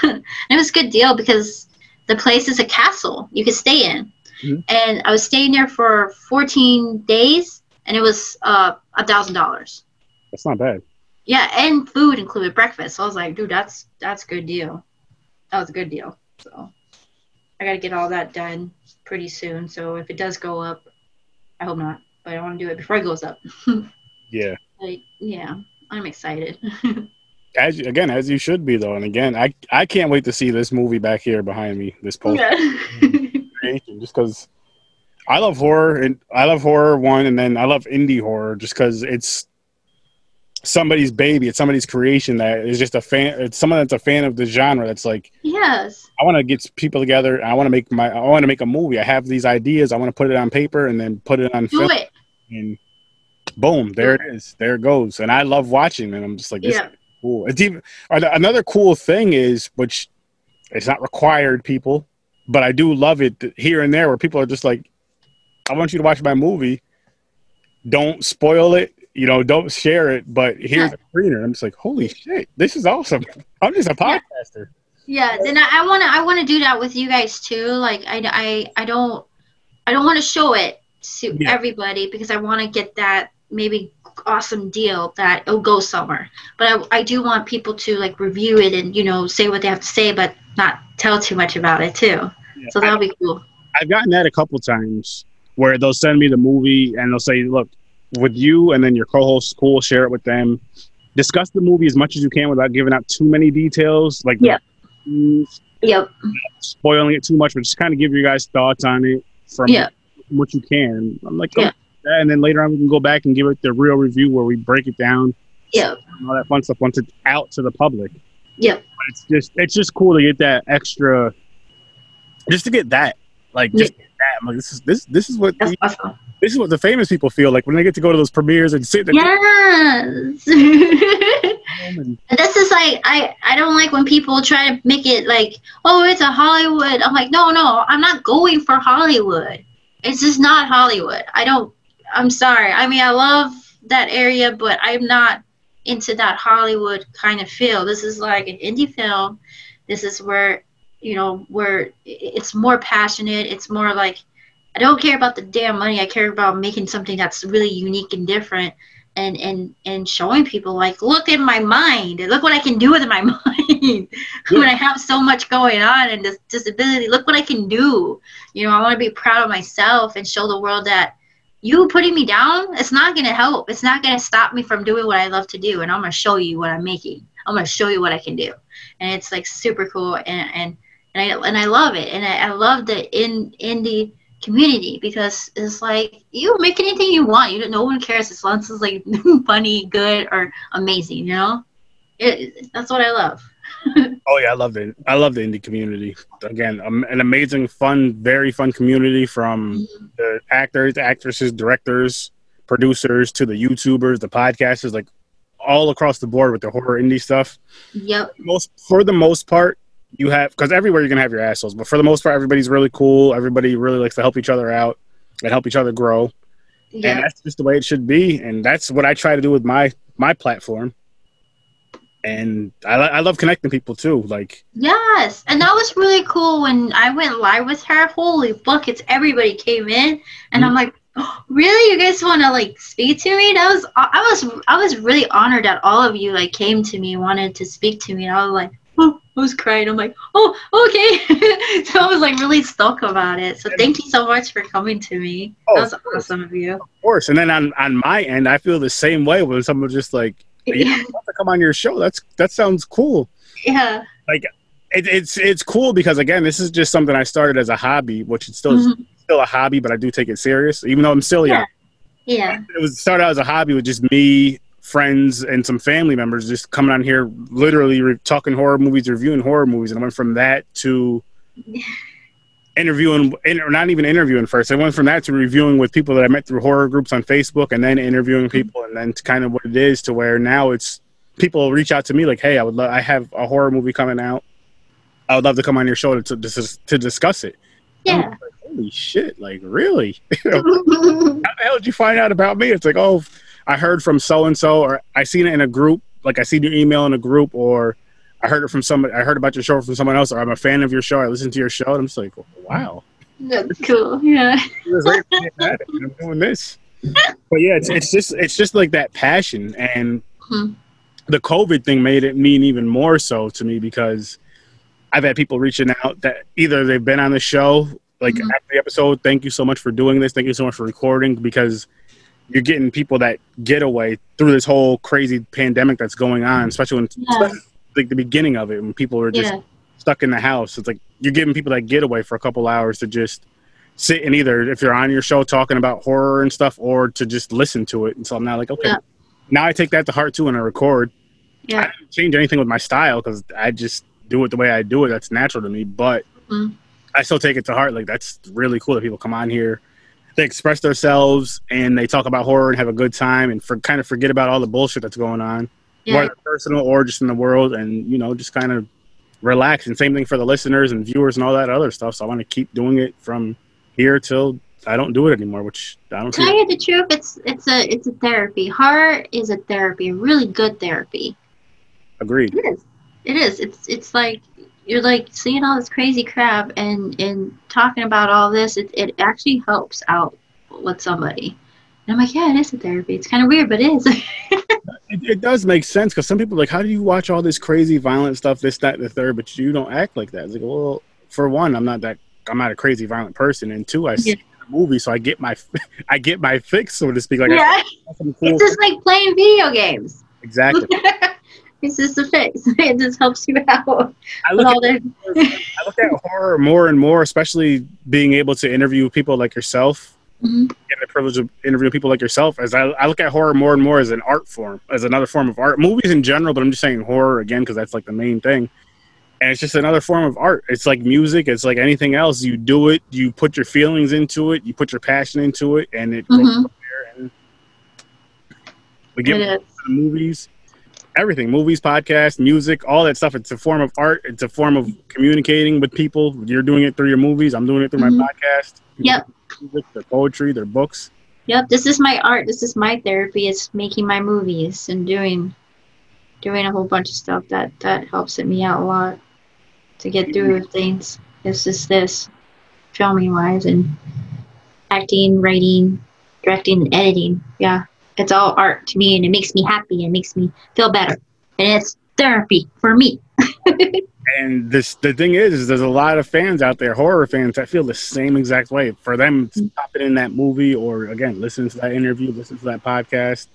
it was a good deal because the place is a castle you could stay in. Mm-hmm. And I was staying there for 14 days, and it was uh, a thousand dollars. That's not bad. Yeah, and food included breakfast. So I was like, dude, that's that's a good deal. That was a good deal. So I got to get all that done pretty soon. So if it does go up, I hope not, but I want to do it before it goes up. yeah. Like, yeah, I'm excited. as you, again as you should be though. And again i i can't wait to see this movie back here behind me this post yeah. Mm-hmm. just because i love horror and i love horror one and then i love indie horror just because it's somebody's baby it's somebody's creation that is just a fan it's someone that's a fan of the genre that's like yes. I want to get people together i want to make my i want to make a movie. I have these ideas i want to put it on paper and then put it on Do film. it. and boom there it is. There it goes. And i love watching and i'm just like this yeah cool. It's even another cool thing is which it's not required people, but I do love it here and there where people are just like, I want you to watch my movie. Don't spoil it, you know, don't share it, but here's yeah. a screener. I'm just like, holy shit, this is awesome. I'm just a podcaster. Yeah, then I want to I want to do that with you guys too. Like I, I, I don't I don't want to show it to yeah. everybody because I want to get that maybe awesome deal that it'll go somewhere. But I, I do want people to like review it and you know say what they have to say, but not tell too much about it too. Yeah, so that'll I, be cool. I've gotten that a couple times where they'll send me the movie and they'll say, "Look, with you and then your co-host, cool, share it with them. Discuss the movie as much as you can without giving out too many details, like yeah, yep, spoiling it too much, but just kind of give your guys thoughts on it from yeah. what you can." I'm like, oh, yeah that, and then later on we can go back and give it the real review where we break it down. Yeah. All that fun stuff once it's out to the public. Yeah. it's just it's just cool to get that extra, just to get that like just yeah. that. Like this is this this is what the, awesome. this is what the famous people feel like when they get to go to those premieres and sit there. Yes. this is like I I don't like when people try to make it like oh it's a Hollywood. I'm like no no I'm not going for Hollywood. It's just not Hollywood. I don't I'm sorry. I mean, I love that area, but I'm not into that Hollywood kind of feel. This is like an indie film. This is where, you know, where it's more passionate. It's more like I don't care about the damn money. I care about making something that's really unique and different and and and showing people like look at my mind look what i can do with my mind when i have so much going on and this disability look what i can do you know i want to be proud of myself and show the world that you putting me down it's not going to help it's not going to stop me from doing what i love to do and i'm going to show you what i'm making i'm going to show you what i can do and it's like super cool and and and i and i love it and i, I love the in indie community because it's like you make anything you want. You no one cares as long as it's like funny, good, or amazing. You know, it, that's what I love. Oh yeah, I love it. I love the indie community. Again, um, an amazing, fun, very fun community from the actors, actresses, directors, producers to the YouTubers, the podcasters, like all across the board with the horror indie stuff. Yep. Most for the most part, you have because everywhere you're gonna have your assholes, but for the most part, everybody's really cool. Everybody really likes to help each other out and help each other grow. Yeah. And that's just the way it should be, and that's what I try to do with my my platform. And I, I love connecting people too. Like yes, and that was really cool when I went live with her. Holy buckets! Everybody came in, and mm-hmm. I'm like, oh, really? You guys want to like speak to me? That was I was I was really honored that all of you like came to me, wanted to speak to me. And I was like, oh, I was crying. I'm like, oh, okay. so I was like really stoked about it. So thank you so much for coming to me. Oh, that was awesome of you. Of course. And then on, on my end, I feel the same way when someone just like, yeah, to come on your show. That's that sounds cool. Yeah. Like it, it's it's cool because again, this is just something I started as a hobby, which is still mm-hmm. still a hobby, but I do take it serious, even though I'm still young. Yeah. yeah. It was started out as a hobby with just me friends and some family members just coming on here, literally re- talking horror movies, reviewing horror movies, and I went from that to interviewing, or not even interviewing first. I went from that to reviewing with people that I met through horror groups on Facebook, and then interviewing mm-hmm. people, and then to kind of what it is to where now it's people reach out to me like, "Hey, I would love, I have a horror movie coming out. I would love to come on your show to to, to discuss it." Yeah. Like, Holy shit! Like, really? How the hell did you find out about me? It's like, oh I heard from so and so, or I seen it in a group, like I seen your email in a group, or I heard it from somebody. I heard about your show from someone else, or I'm a fan of your show. I listened to your show, and I'm just like, wow, that's cool. Yeah, I'm doing this. But yeah, it's it's just it's just like that passion, and hmm. the COVID thing made it mean even more so to me because I've had people reaching out that either they've been on the show, like mm-hmm. after the episode, thank you so much for doing this, thank you so much for recording, because you're getting people that get away through this whole crazy pandemic that's going on, especially when yeah. especially like the beginning of it when people are just yeah. stuck in the house. It's like you're giving people that getaway for a couple hours to just sit and either if you're on your show talking about horror and stuff or to just listen to it. And so I'm now like, okay, yeah. now I take that to heart too when I record. Yeah. I don't change anything with my style because I just do it the way I do it. That's natural to me. But mm-hmm. I still take it to heart. Like that's really cool that people come on here they express themselves and they talk about horror and have a good time and for kind of forget about all the bullshit that's going on, yeah. whether personal or just in the world, and you know just kind of relax. And same thing for the listeners and viewers and all that other stuff. So I want to keep doing it from here till I don't do it anymore. Which I don't. Tell you the truth, it's it's a it's a therapy. Horror is a therapy, really good therapy. Agreed. It is. It is. It's it's like you're like seeing all this crazy crap and and talking about all this it, it actually helps out with somebody and i'm like yeah it is a therapy it's kind of weird but it is it, it, does make sense because some people are like how do you watch all this crazy violent stuff this that the third but you don't act like that it's like well for one i'm not that i'm not a crazy violent person and two i yeah. see the movie so i get my i get my fix so to speak like yeah. Cool it's just like playing video games exactly It's just a fix. It just helps you out. I look, at, I look at horror more and more, especially being able to interview people like yourself. Mm-hmm. Getting the privilege of interviewing people like yourself, as I, I look at horror more and more as an art form, as another form of art. Movies in general, but I'm just saying horror again because that's like the main thing. And it's just another form of art. It's like music. It's like anything else. You do it. You put your feelings into it. You put your passion into it, and it mm-hmm. goes from there. And we get the movies everything. Movies podcasts, music all that stuff. It's a form of art. It's a form of communicating with people. You're doing it through your movies. I'm doing it through mm-hmm. my podcast yep. music, their poetry their books. Yep this is my art. This is my therapy. It's making my movies and doing doing a whole bunch of stuff that that helps me out a lot to get through things. It's just this filming wise and acting, writing, directing, and editing. Yeah, it's all art to me, and it makes me happy. It makes me feel better, and it's therapy for me. and this the thing is, is there's a lot of fans out there, horror fans, that feel the same exact way. For them mm-hmm. popping in that movie, or again, listening to that interview, listening to that podcast,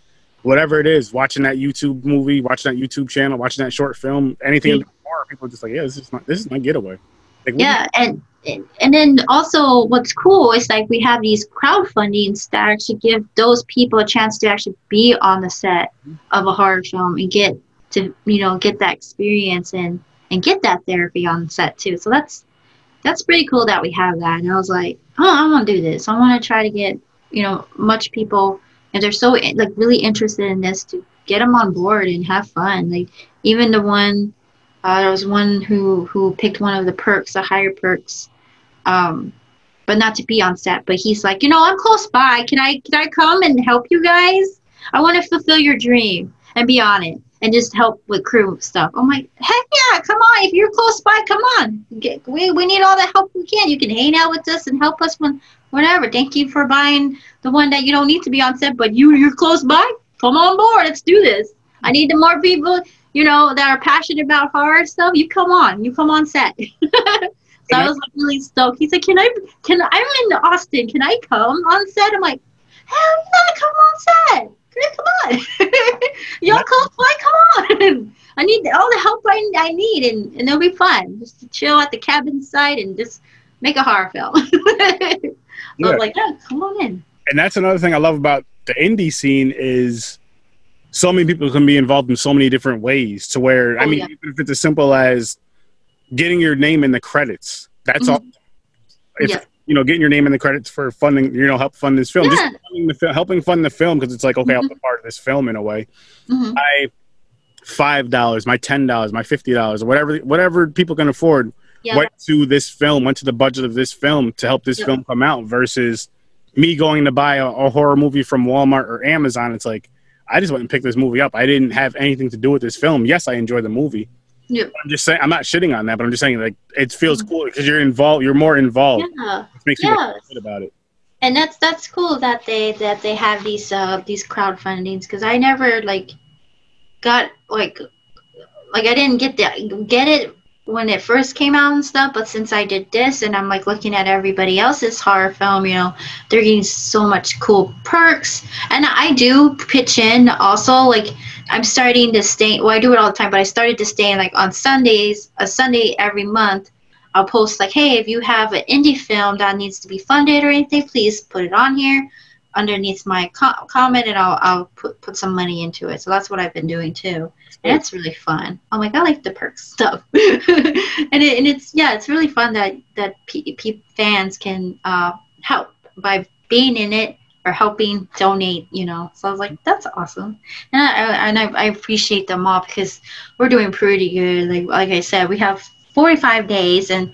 whatever it is, watching that YouTube movie, watching that YouTube channel, watching that short film, anything mm-hmm. horror, people are just like, yeah, this is my this is my getaway. Like, yeah, and and then also what's cool is like we have these crowdfundings that actually give those people a chance to actually be on the set of a horror film and get to you know get that experience and and get that therapy on set too. So that's that's pretty cool that we have that. And i was like oh i want to do this. I want to try to get you know much people and they're so like really interested in this to get them on board and have fun. Like even the one uh, there was one who who picked one of the perks the higher perks um, but not to be on set. But he's like, you know, I'm close by. Can I can I come and help you guys? I want to fulfill your dream and be on it and just help with crew stuff. I'm like, heck yeah, come on. If you're close by, come on. Get, we, we need all the help we can. You can hang out with us and help us when whatever. Thank you for buying the one that you don't need to be on set, but you you're close by. Come on board. Let's do this. I need the more people, you know, that are passionate about horror stuff. You come on. You come on set. So I was like really stoked. He's like, "Can I? Can I'm in Austin? Can I come on set?" I'm like, "Hell yeah, come on set! Come on, y'all close by, come on! I need all the help I, I need, and, and it'll be fun. Just to chill at the cabin site and just make a horror film." Yeah. was like, "Yeah, come on in." And that's another thing I love about the indie scene is so many people can be involved in so many different ways. To where oh, I mean, yeah. even if it's as simple as getting your name in the credits. That's mm-hmm. all. If, yeah. You know, getting your name in the credits for funding, you know, help fund this film. Yeah. Just the, helping fund the film because it's like, okay, mm-hmm. I'll be part of this film in a way. Mm-hmm. My five dollars, my ten dollars, my fifty dollars, or whatever, whatever people can afford, yeah. went to this film, went to the budget of this film to help this yeah. film come out. Versus me going to buy a, a horror movie from Walmart or Amazon. It's like I just went and picked this movie up. I didn't have anything to do with this film. Yes, I enjoy the movie, I'm just saying I'm not shitting on that, but I'm just saying like it feels mm-hmm. cool because you're involved. You're more involved. Yeah. It makes yeah. you about it. And that's that's cool that they that they have these uh these crowdfundings because I never like got like like I didn't get that get it when it first came out and stuff, but since I did this and I'm like looking at everybody else's horror film, you know, they're getting so much cool perks. And I do pitch in also like I'm starting to stay well I do it all the time, but I started to stay in like on Sundays, a Sunday every month. I'll post like, hey, if you have an indie film that needs to be funded or anything, please put it on here underneath my co- comment and I'll, I'll put, put some money into it. So that's what I've been doing too. And it's really fun. I'm like, I like the perks stuff. and, it, and it's, yeah, it's really fun that, that P- P- fans can uh, help by being in it or helping donate, you know. So I was like, that's awesome. And I, and I, I appreciate them all because we're doing pretty good. Like, like I said, we have 45 days and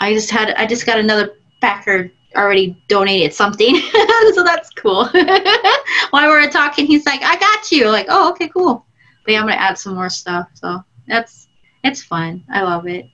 I just had, I just got another backer already donated something. so that's cool. While we were talking, he's like, I got you. Like, oh, okay, cool. But yeah, I'm gonna add some more stuff. So that's it's fun. I love it.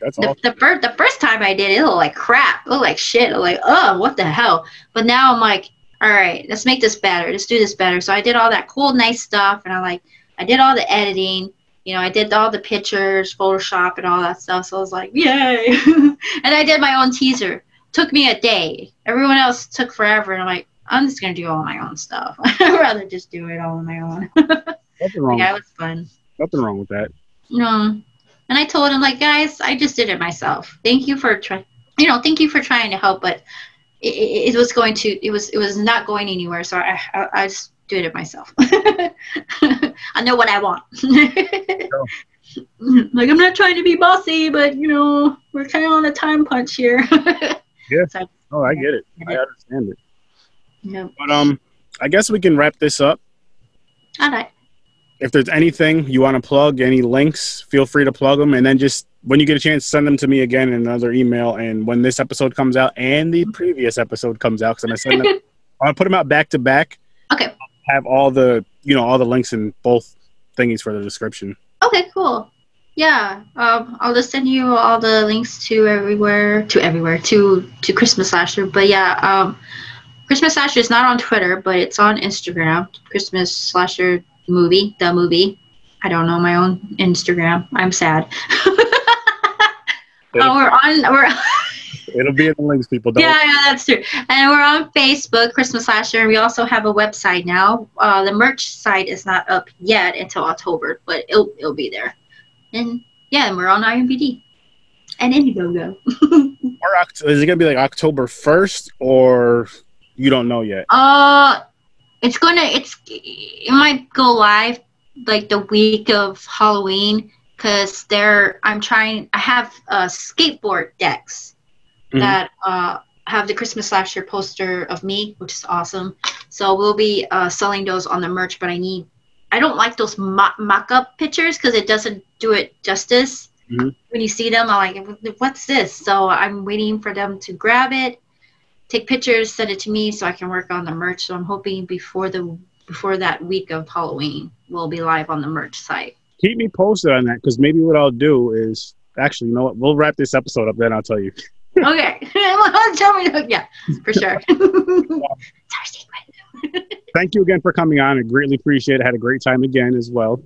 That's the, awesome. the first the first time I did it, it looked like crap. It looked like shit. It like, oh, what the hell? But now I'm like, all right, let's make this better. Let's do this better. So I did all that cool, nice stuff, and I like I did all the editing. You know, I did all the pictures, Photoshop, and all that stuff. So I was like, yay! and I did my own teaser took me a day. Everyone else took forever, and I'm like, I'm just gonna do all my own stuff. I'd rather just do it all on my own. Nothing wrong. Yeah, it was fun. Nothing wrong with that. No. And I told him like, guys, I just did it myself. Thank you for trying. You know, thank you for trying to help, but it, it, it, was going to. It was. It was not going anywhere. So I, I, I just did it myself. I know what I want. like I'm not trying to be bossy, but you know, we're kind of on a time punch here. Yeah. So, oh, I get it. I understand it. Yeah. But um, I guess we can wrap this up. All right. If there's anything you want to plug, any links, feel free to plug them, and then just when you get a chance, send them to me again in another email. And when this episode comes out and the previous episode comes out, because I'm gonna send them, gonna put them out back to back. Okay. Have all the you know all the links in both thingies for the description. Okay, cool. Yeah, um, I'll just send you all the links to everywhere, to everywhere, to to Christmas Slasher. But yeah, um, Christmas Slasher is not on Twitter, but it's on Instagram. Christmas Slasher movie, the movie. I don't know my own Instagram. I'm sad. oh, we're on. We're. It'll be in the links, people. Don't. Yeah, yeah, that's true. And we're on Facebook, Christmas Slasher, and we also have a website now. Uh, the merch site is not up yet until October, but it'll it'll be there. And yeah, and we're on IMBD and Indiegogo. or is it gonna be like October first, or you don't know yet? Uh, it's gonna it's it might go live like the week of Halloween because there I'm trying. I have uh, skateboard decks mm-hmm. that uh, have the Christmas slasher poster of me, which is awesome. So we'll be uh, selling those on the merch, but I need. I don't like those mock-up pictures because it doesn't do it justice. Mm-hmm. When you see them, I'm like, "What's this?" So I'm waiting for them to grab it, take pictures, send it to me, so I can work on the merch. So I'm hoping before the before that week of Halloween, we'll be live on the merch site. Keep me posted on that because maybe what I'll do is actually, you know what? We'll wrap this episode up, then I'll tell you okay. Tell me. Yeah, for sure. Thank you again for coming on. I greatly appreciate it. I had a great time again as well.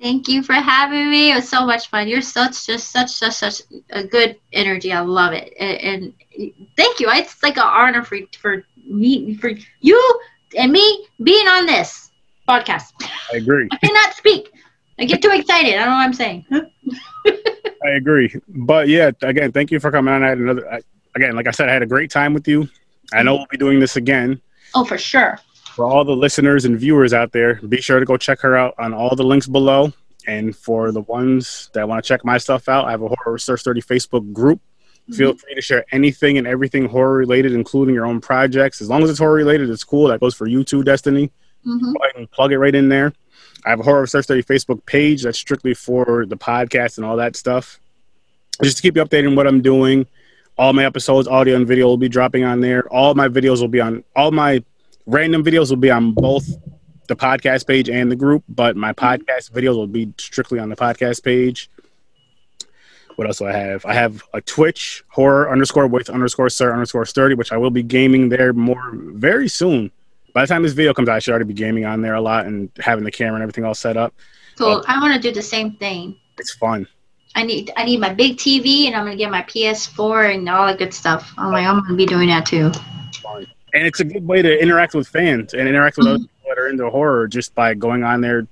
Thank you for having me. It was so much fun. You're such just such such such a good energy. I love it. And, and thank you. It's like an honor for for me for you and me being on this podcast. I agree. I cannot speak. I get too excited. I don't know what I'm saying. I agree. But yeah, again, thank you for coming on. I had another, I, again, like I said, I had a great time with you. I know mm-hmm. we'll be doing this again. Oh, for sure. For all the listeners and viewers out there, be sure to go check her out on all the links below. And for the ones that want to check my stuff out, I have a Horror with Sir Sturdy Facebook group. Mm-hmm. Feel free to share anything and everything horror related, including your own projects. As long as it's horror related, it's cool. That goes for you too, Destiny. Mm-hmm. Go ahead and plug it right in there. I have a Horror with Sir Sturdy Facebook page that's strictly for the podcast and all that stuff. Just to keep you updated on what I'm doing. All my episodes, audio and video, will be dropping on there. All my videos will be on, all my random videos will be on both the podcast page and the group, but my mm-hmm. podcast videos will be strictly on the podcast page. What else do I have? I have a Twitch horror underscore with underscore sir underscore sturdy, which I will be gaming there more very soon by the time this video comes out, I should already be gaming on there a lot and having the camera and everything all set up. Cool. I want to do the same thing. It's fun. I need I need my big TV and I'm gonna get my PS4 and all that good stuff. I'm like I'm gonna be doing that too. Fun. And it's a good way to interact with fans and interact with mm-hmm. other people that are into horror just by going on there.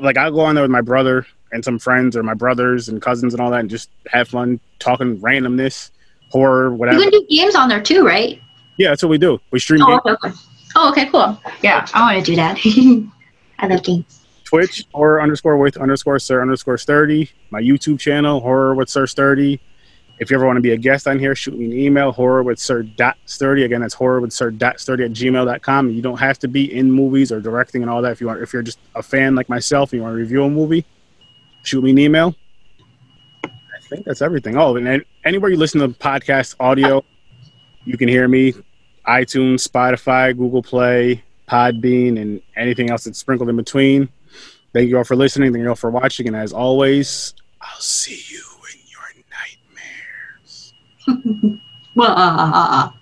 Like I'll go on there with my brother and some friends or my brothers and cousins and all that, and just have fun talking randomness, horror, whatever. You can do games on there too, right? Yeah, that's what we do. We stream. Oh, okay, okay. Oh, okay, cool. Yeah, I want to do that. I love games. Twitch horror underscore with underscore sir underscore sturdy. My YouTube channel horror with sir sturdy. If you ever want to be a guest on here, shoot me an email horror with sir dot sturdy. Again, that's horror with sir dot sturdy at gmail.com. You don't have to be in movies or directing and all that. If you want, if you're just a fan like myself and you want to review a movie, shoot me an email. I think that's everything. Oh, and anywhere you listen to the podcast audio, you can hear me iTunes, Spotify, Google Play, Podbean, and anything else that's sprinkled in between. Thank you all for listening. Thank you all for watching. And as always, I'll see you in your nightmares.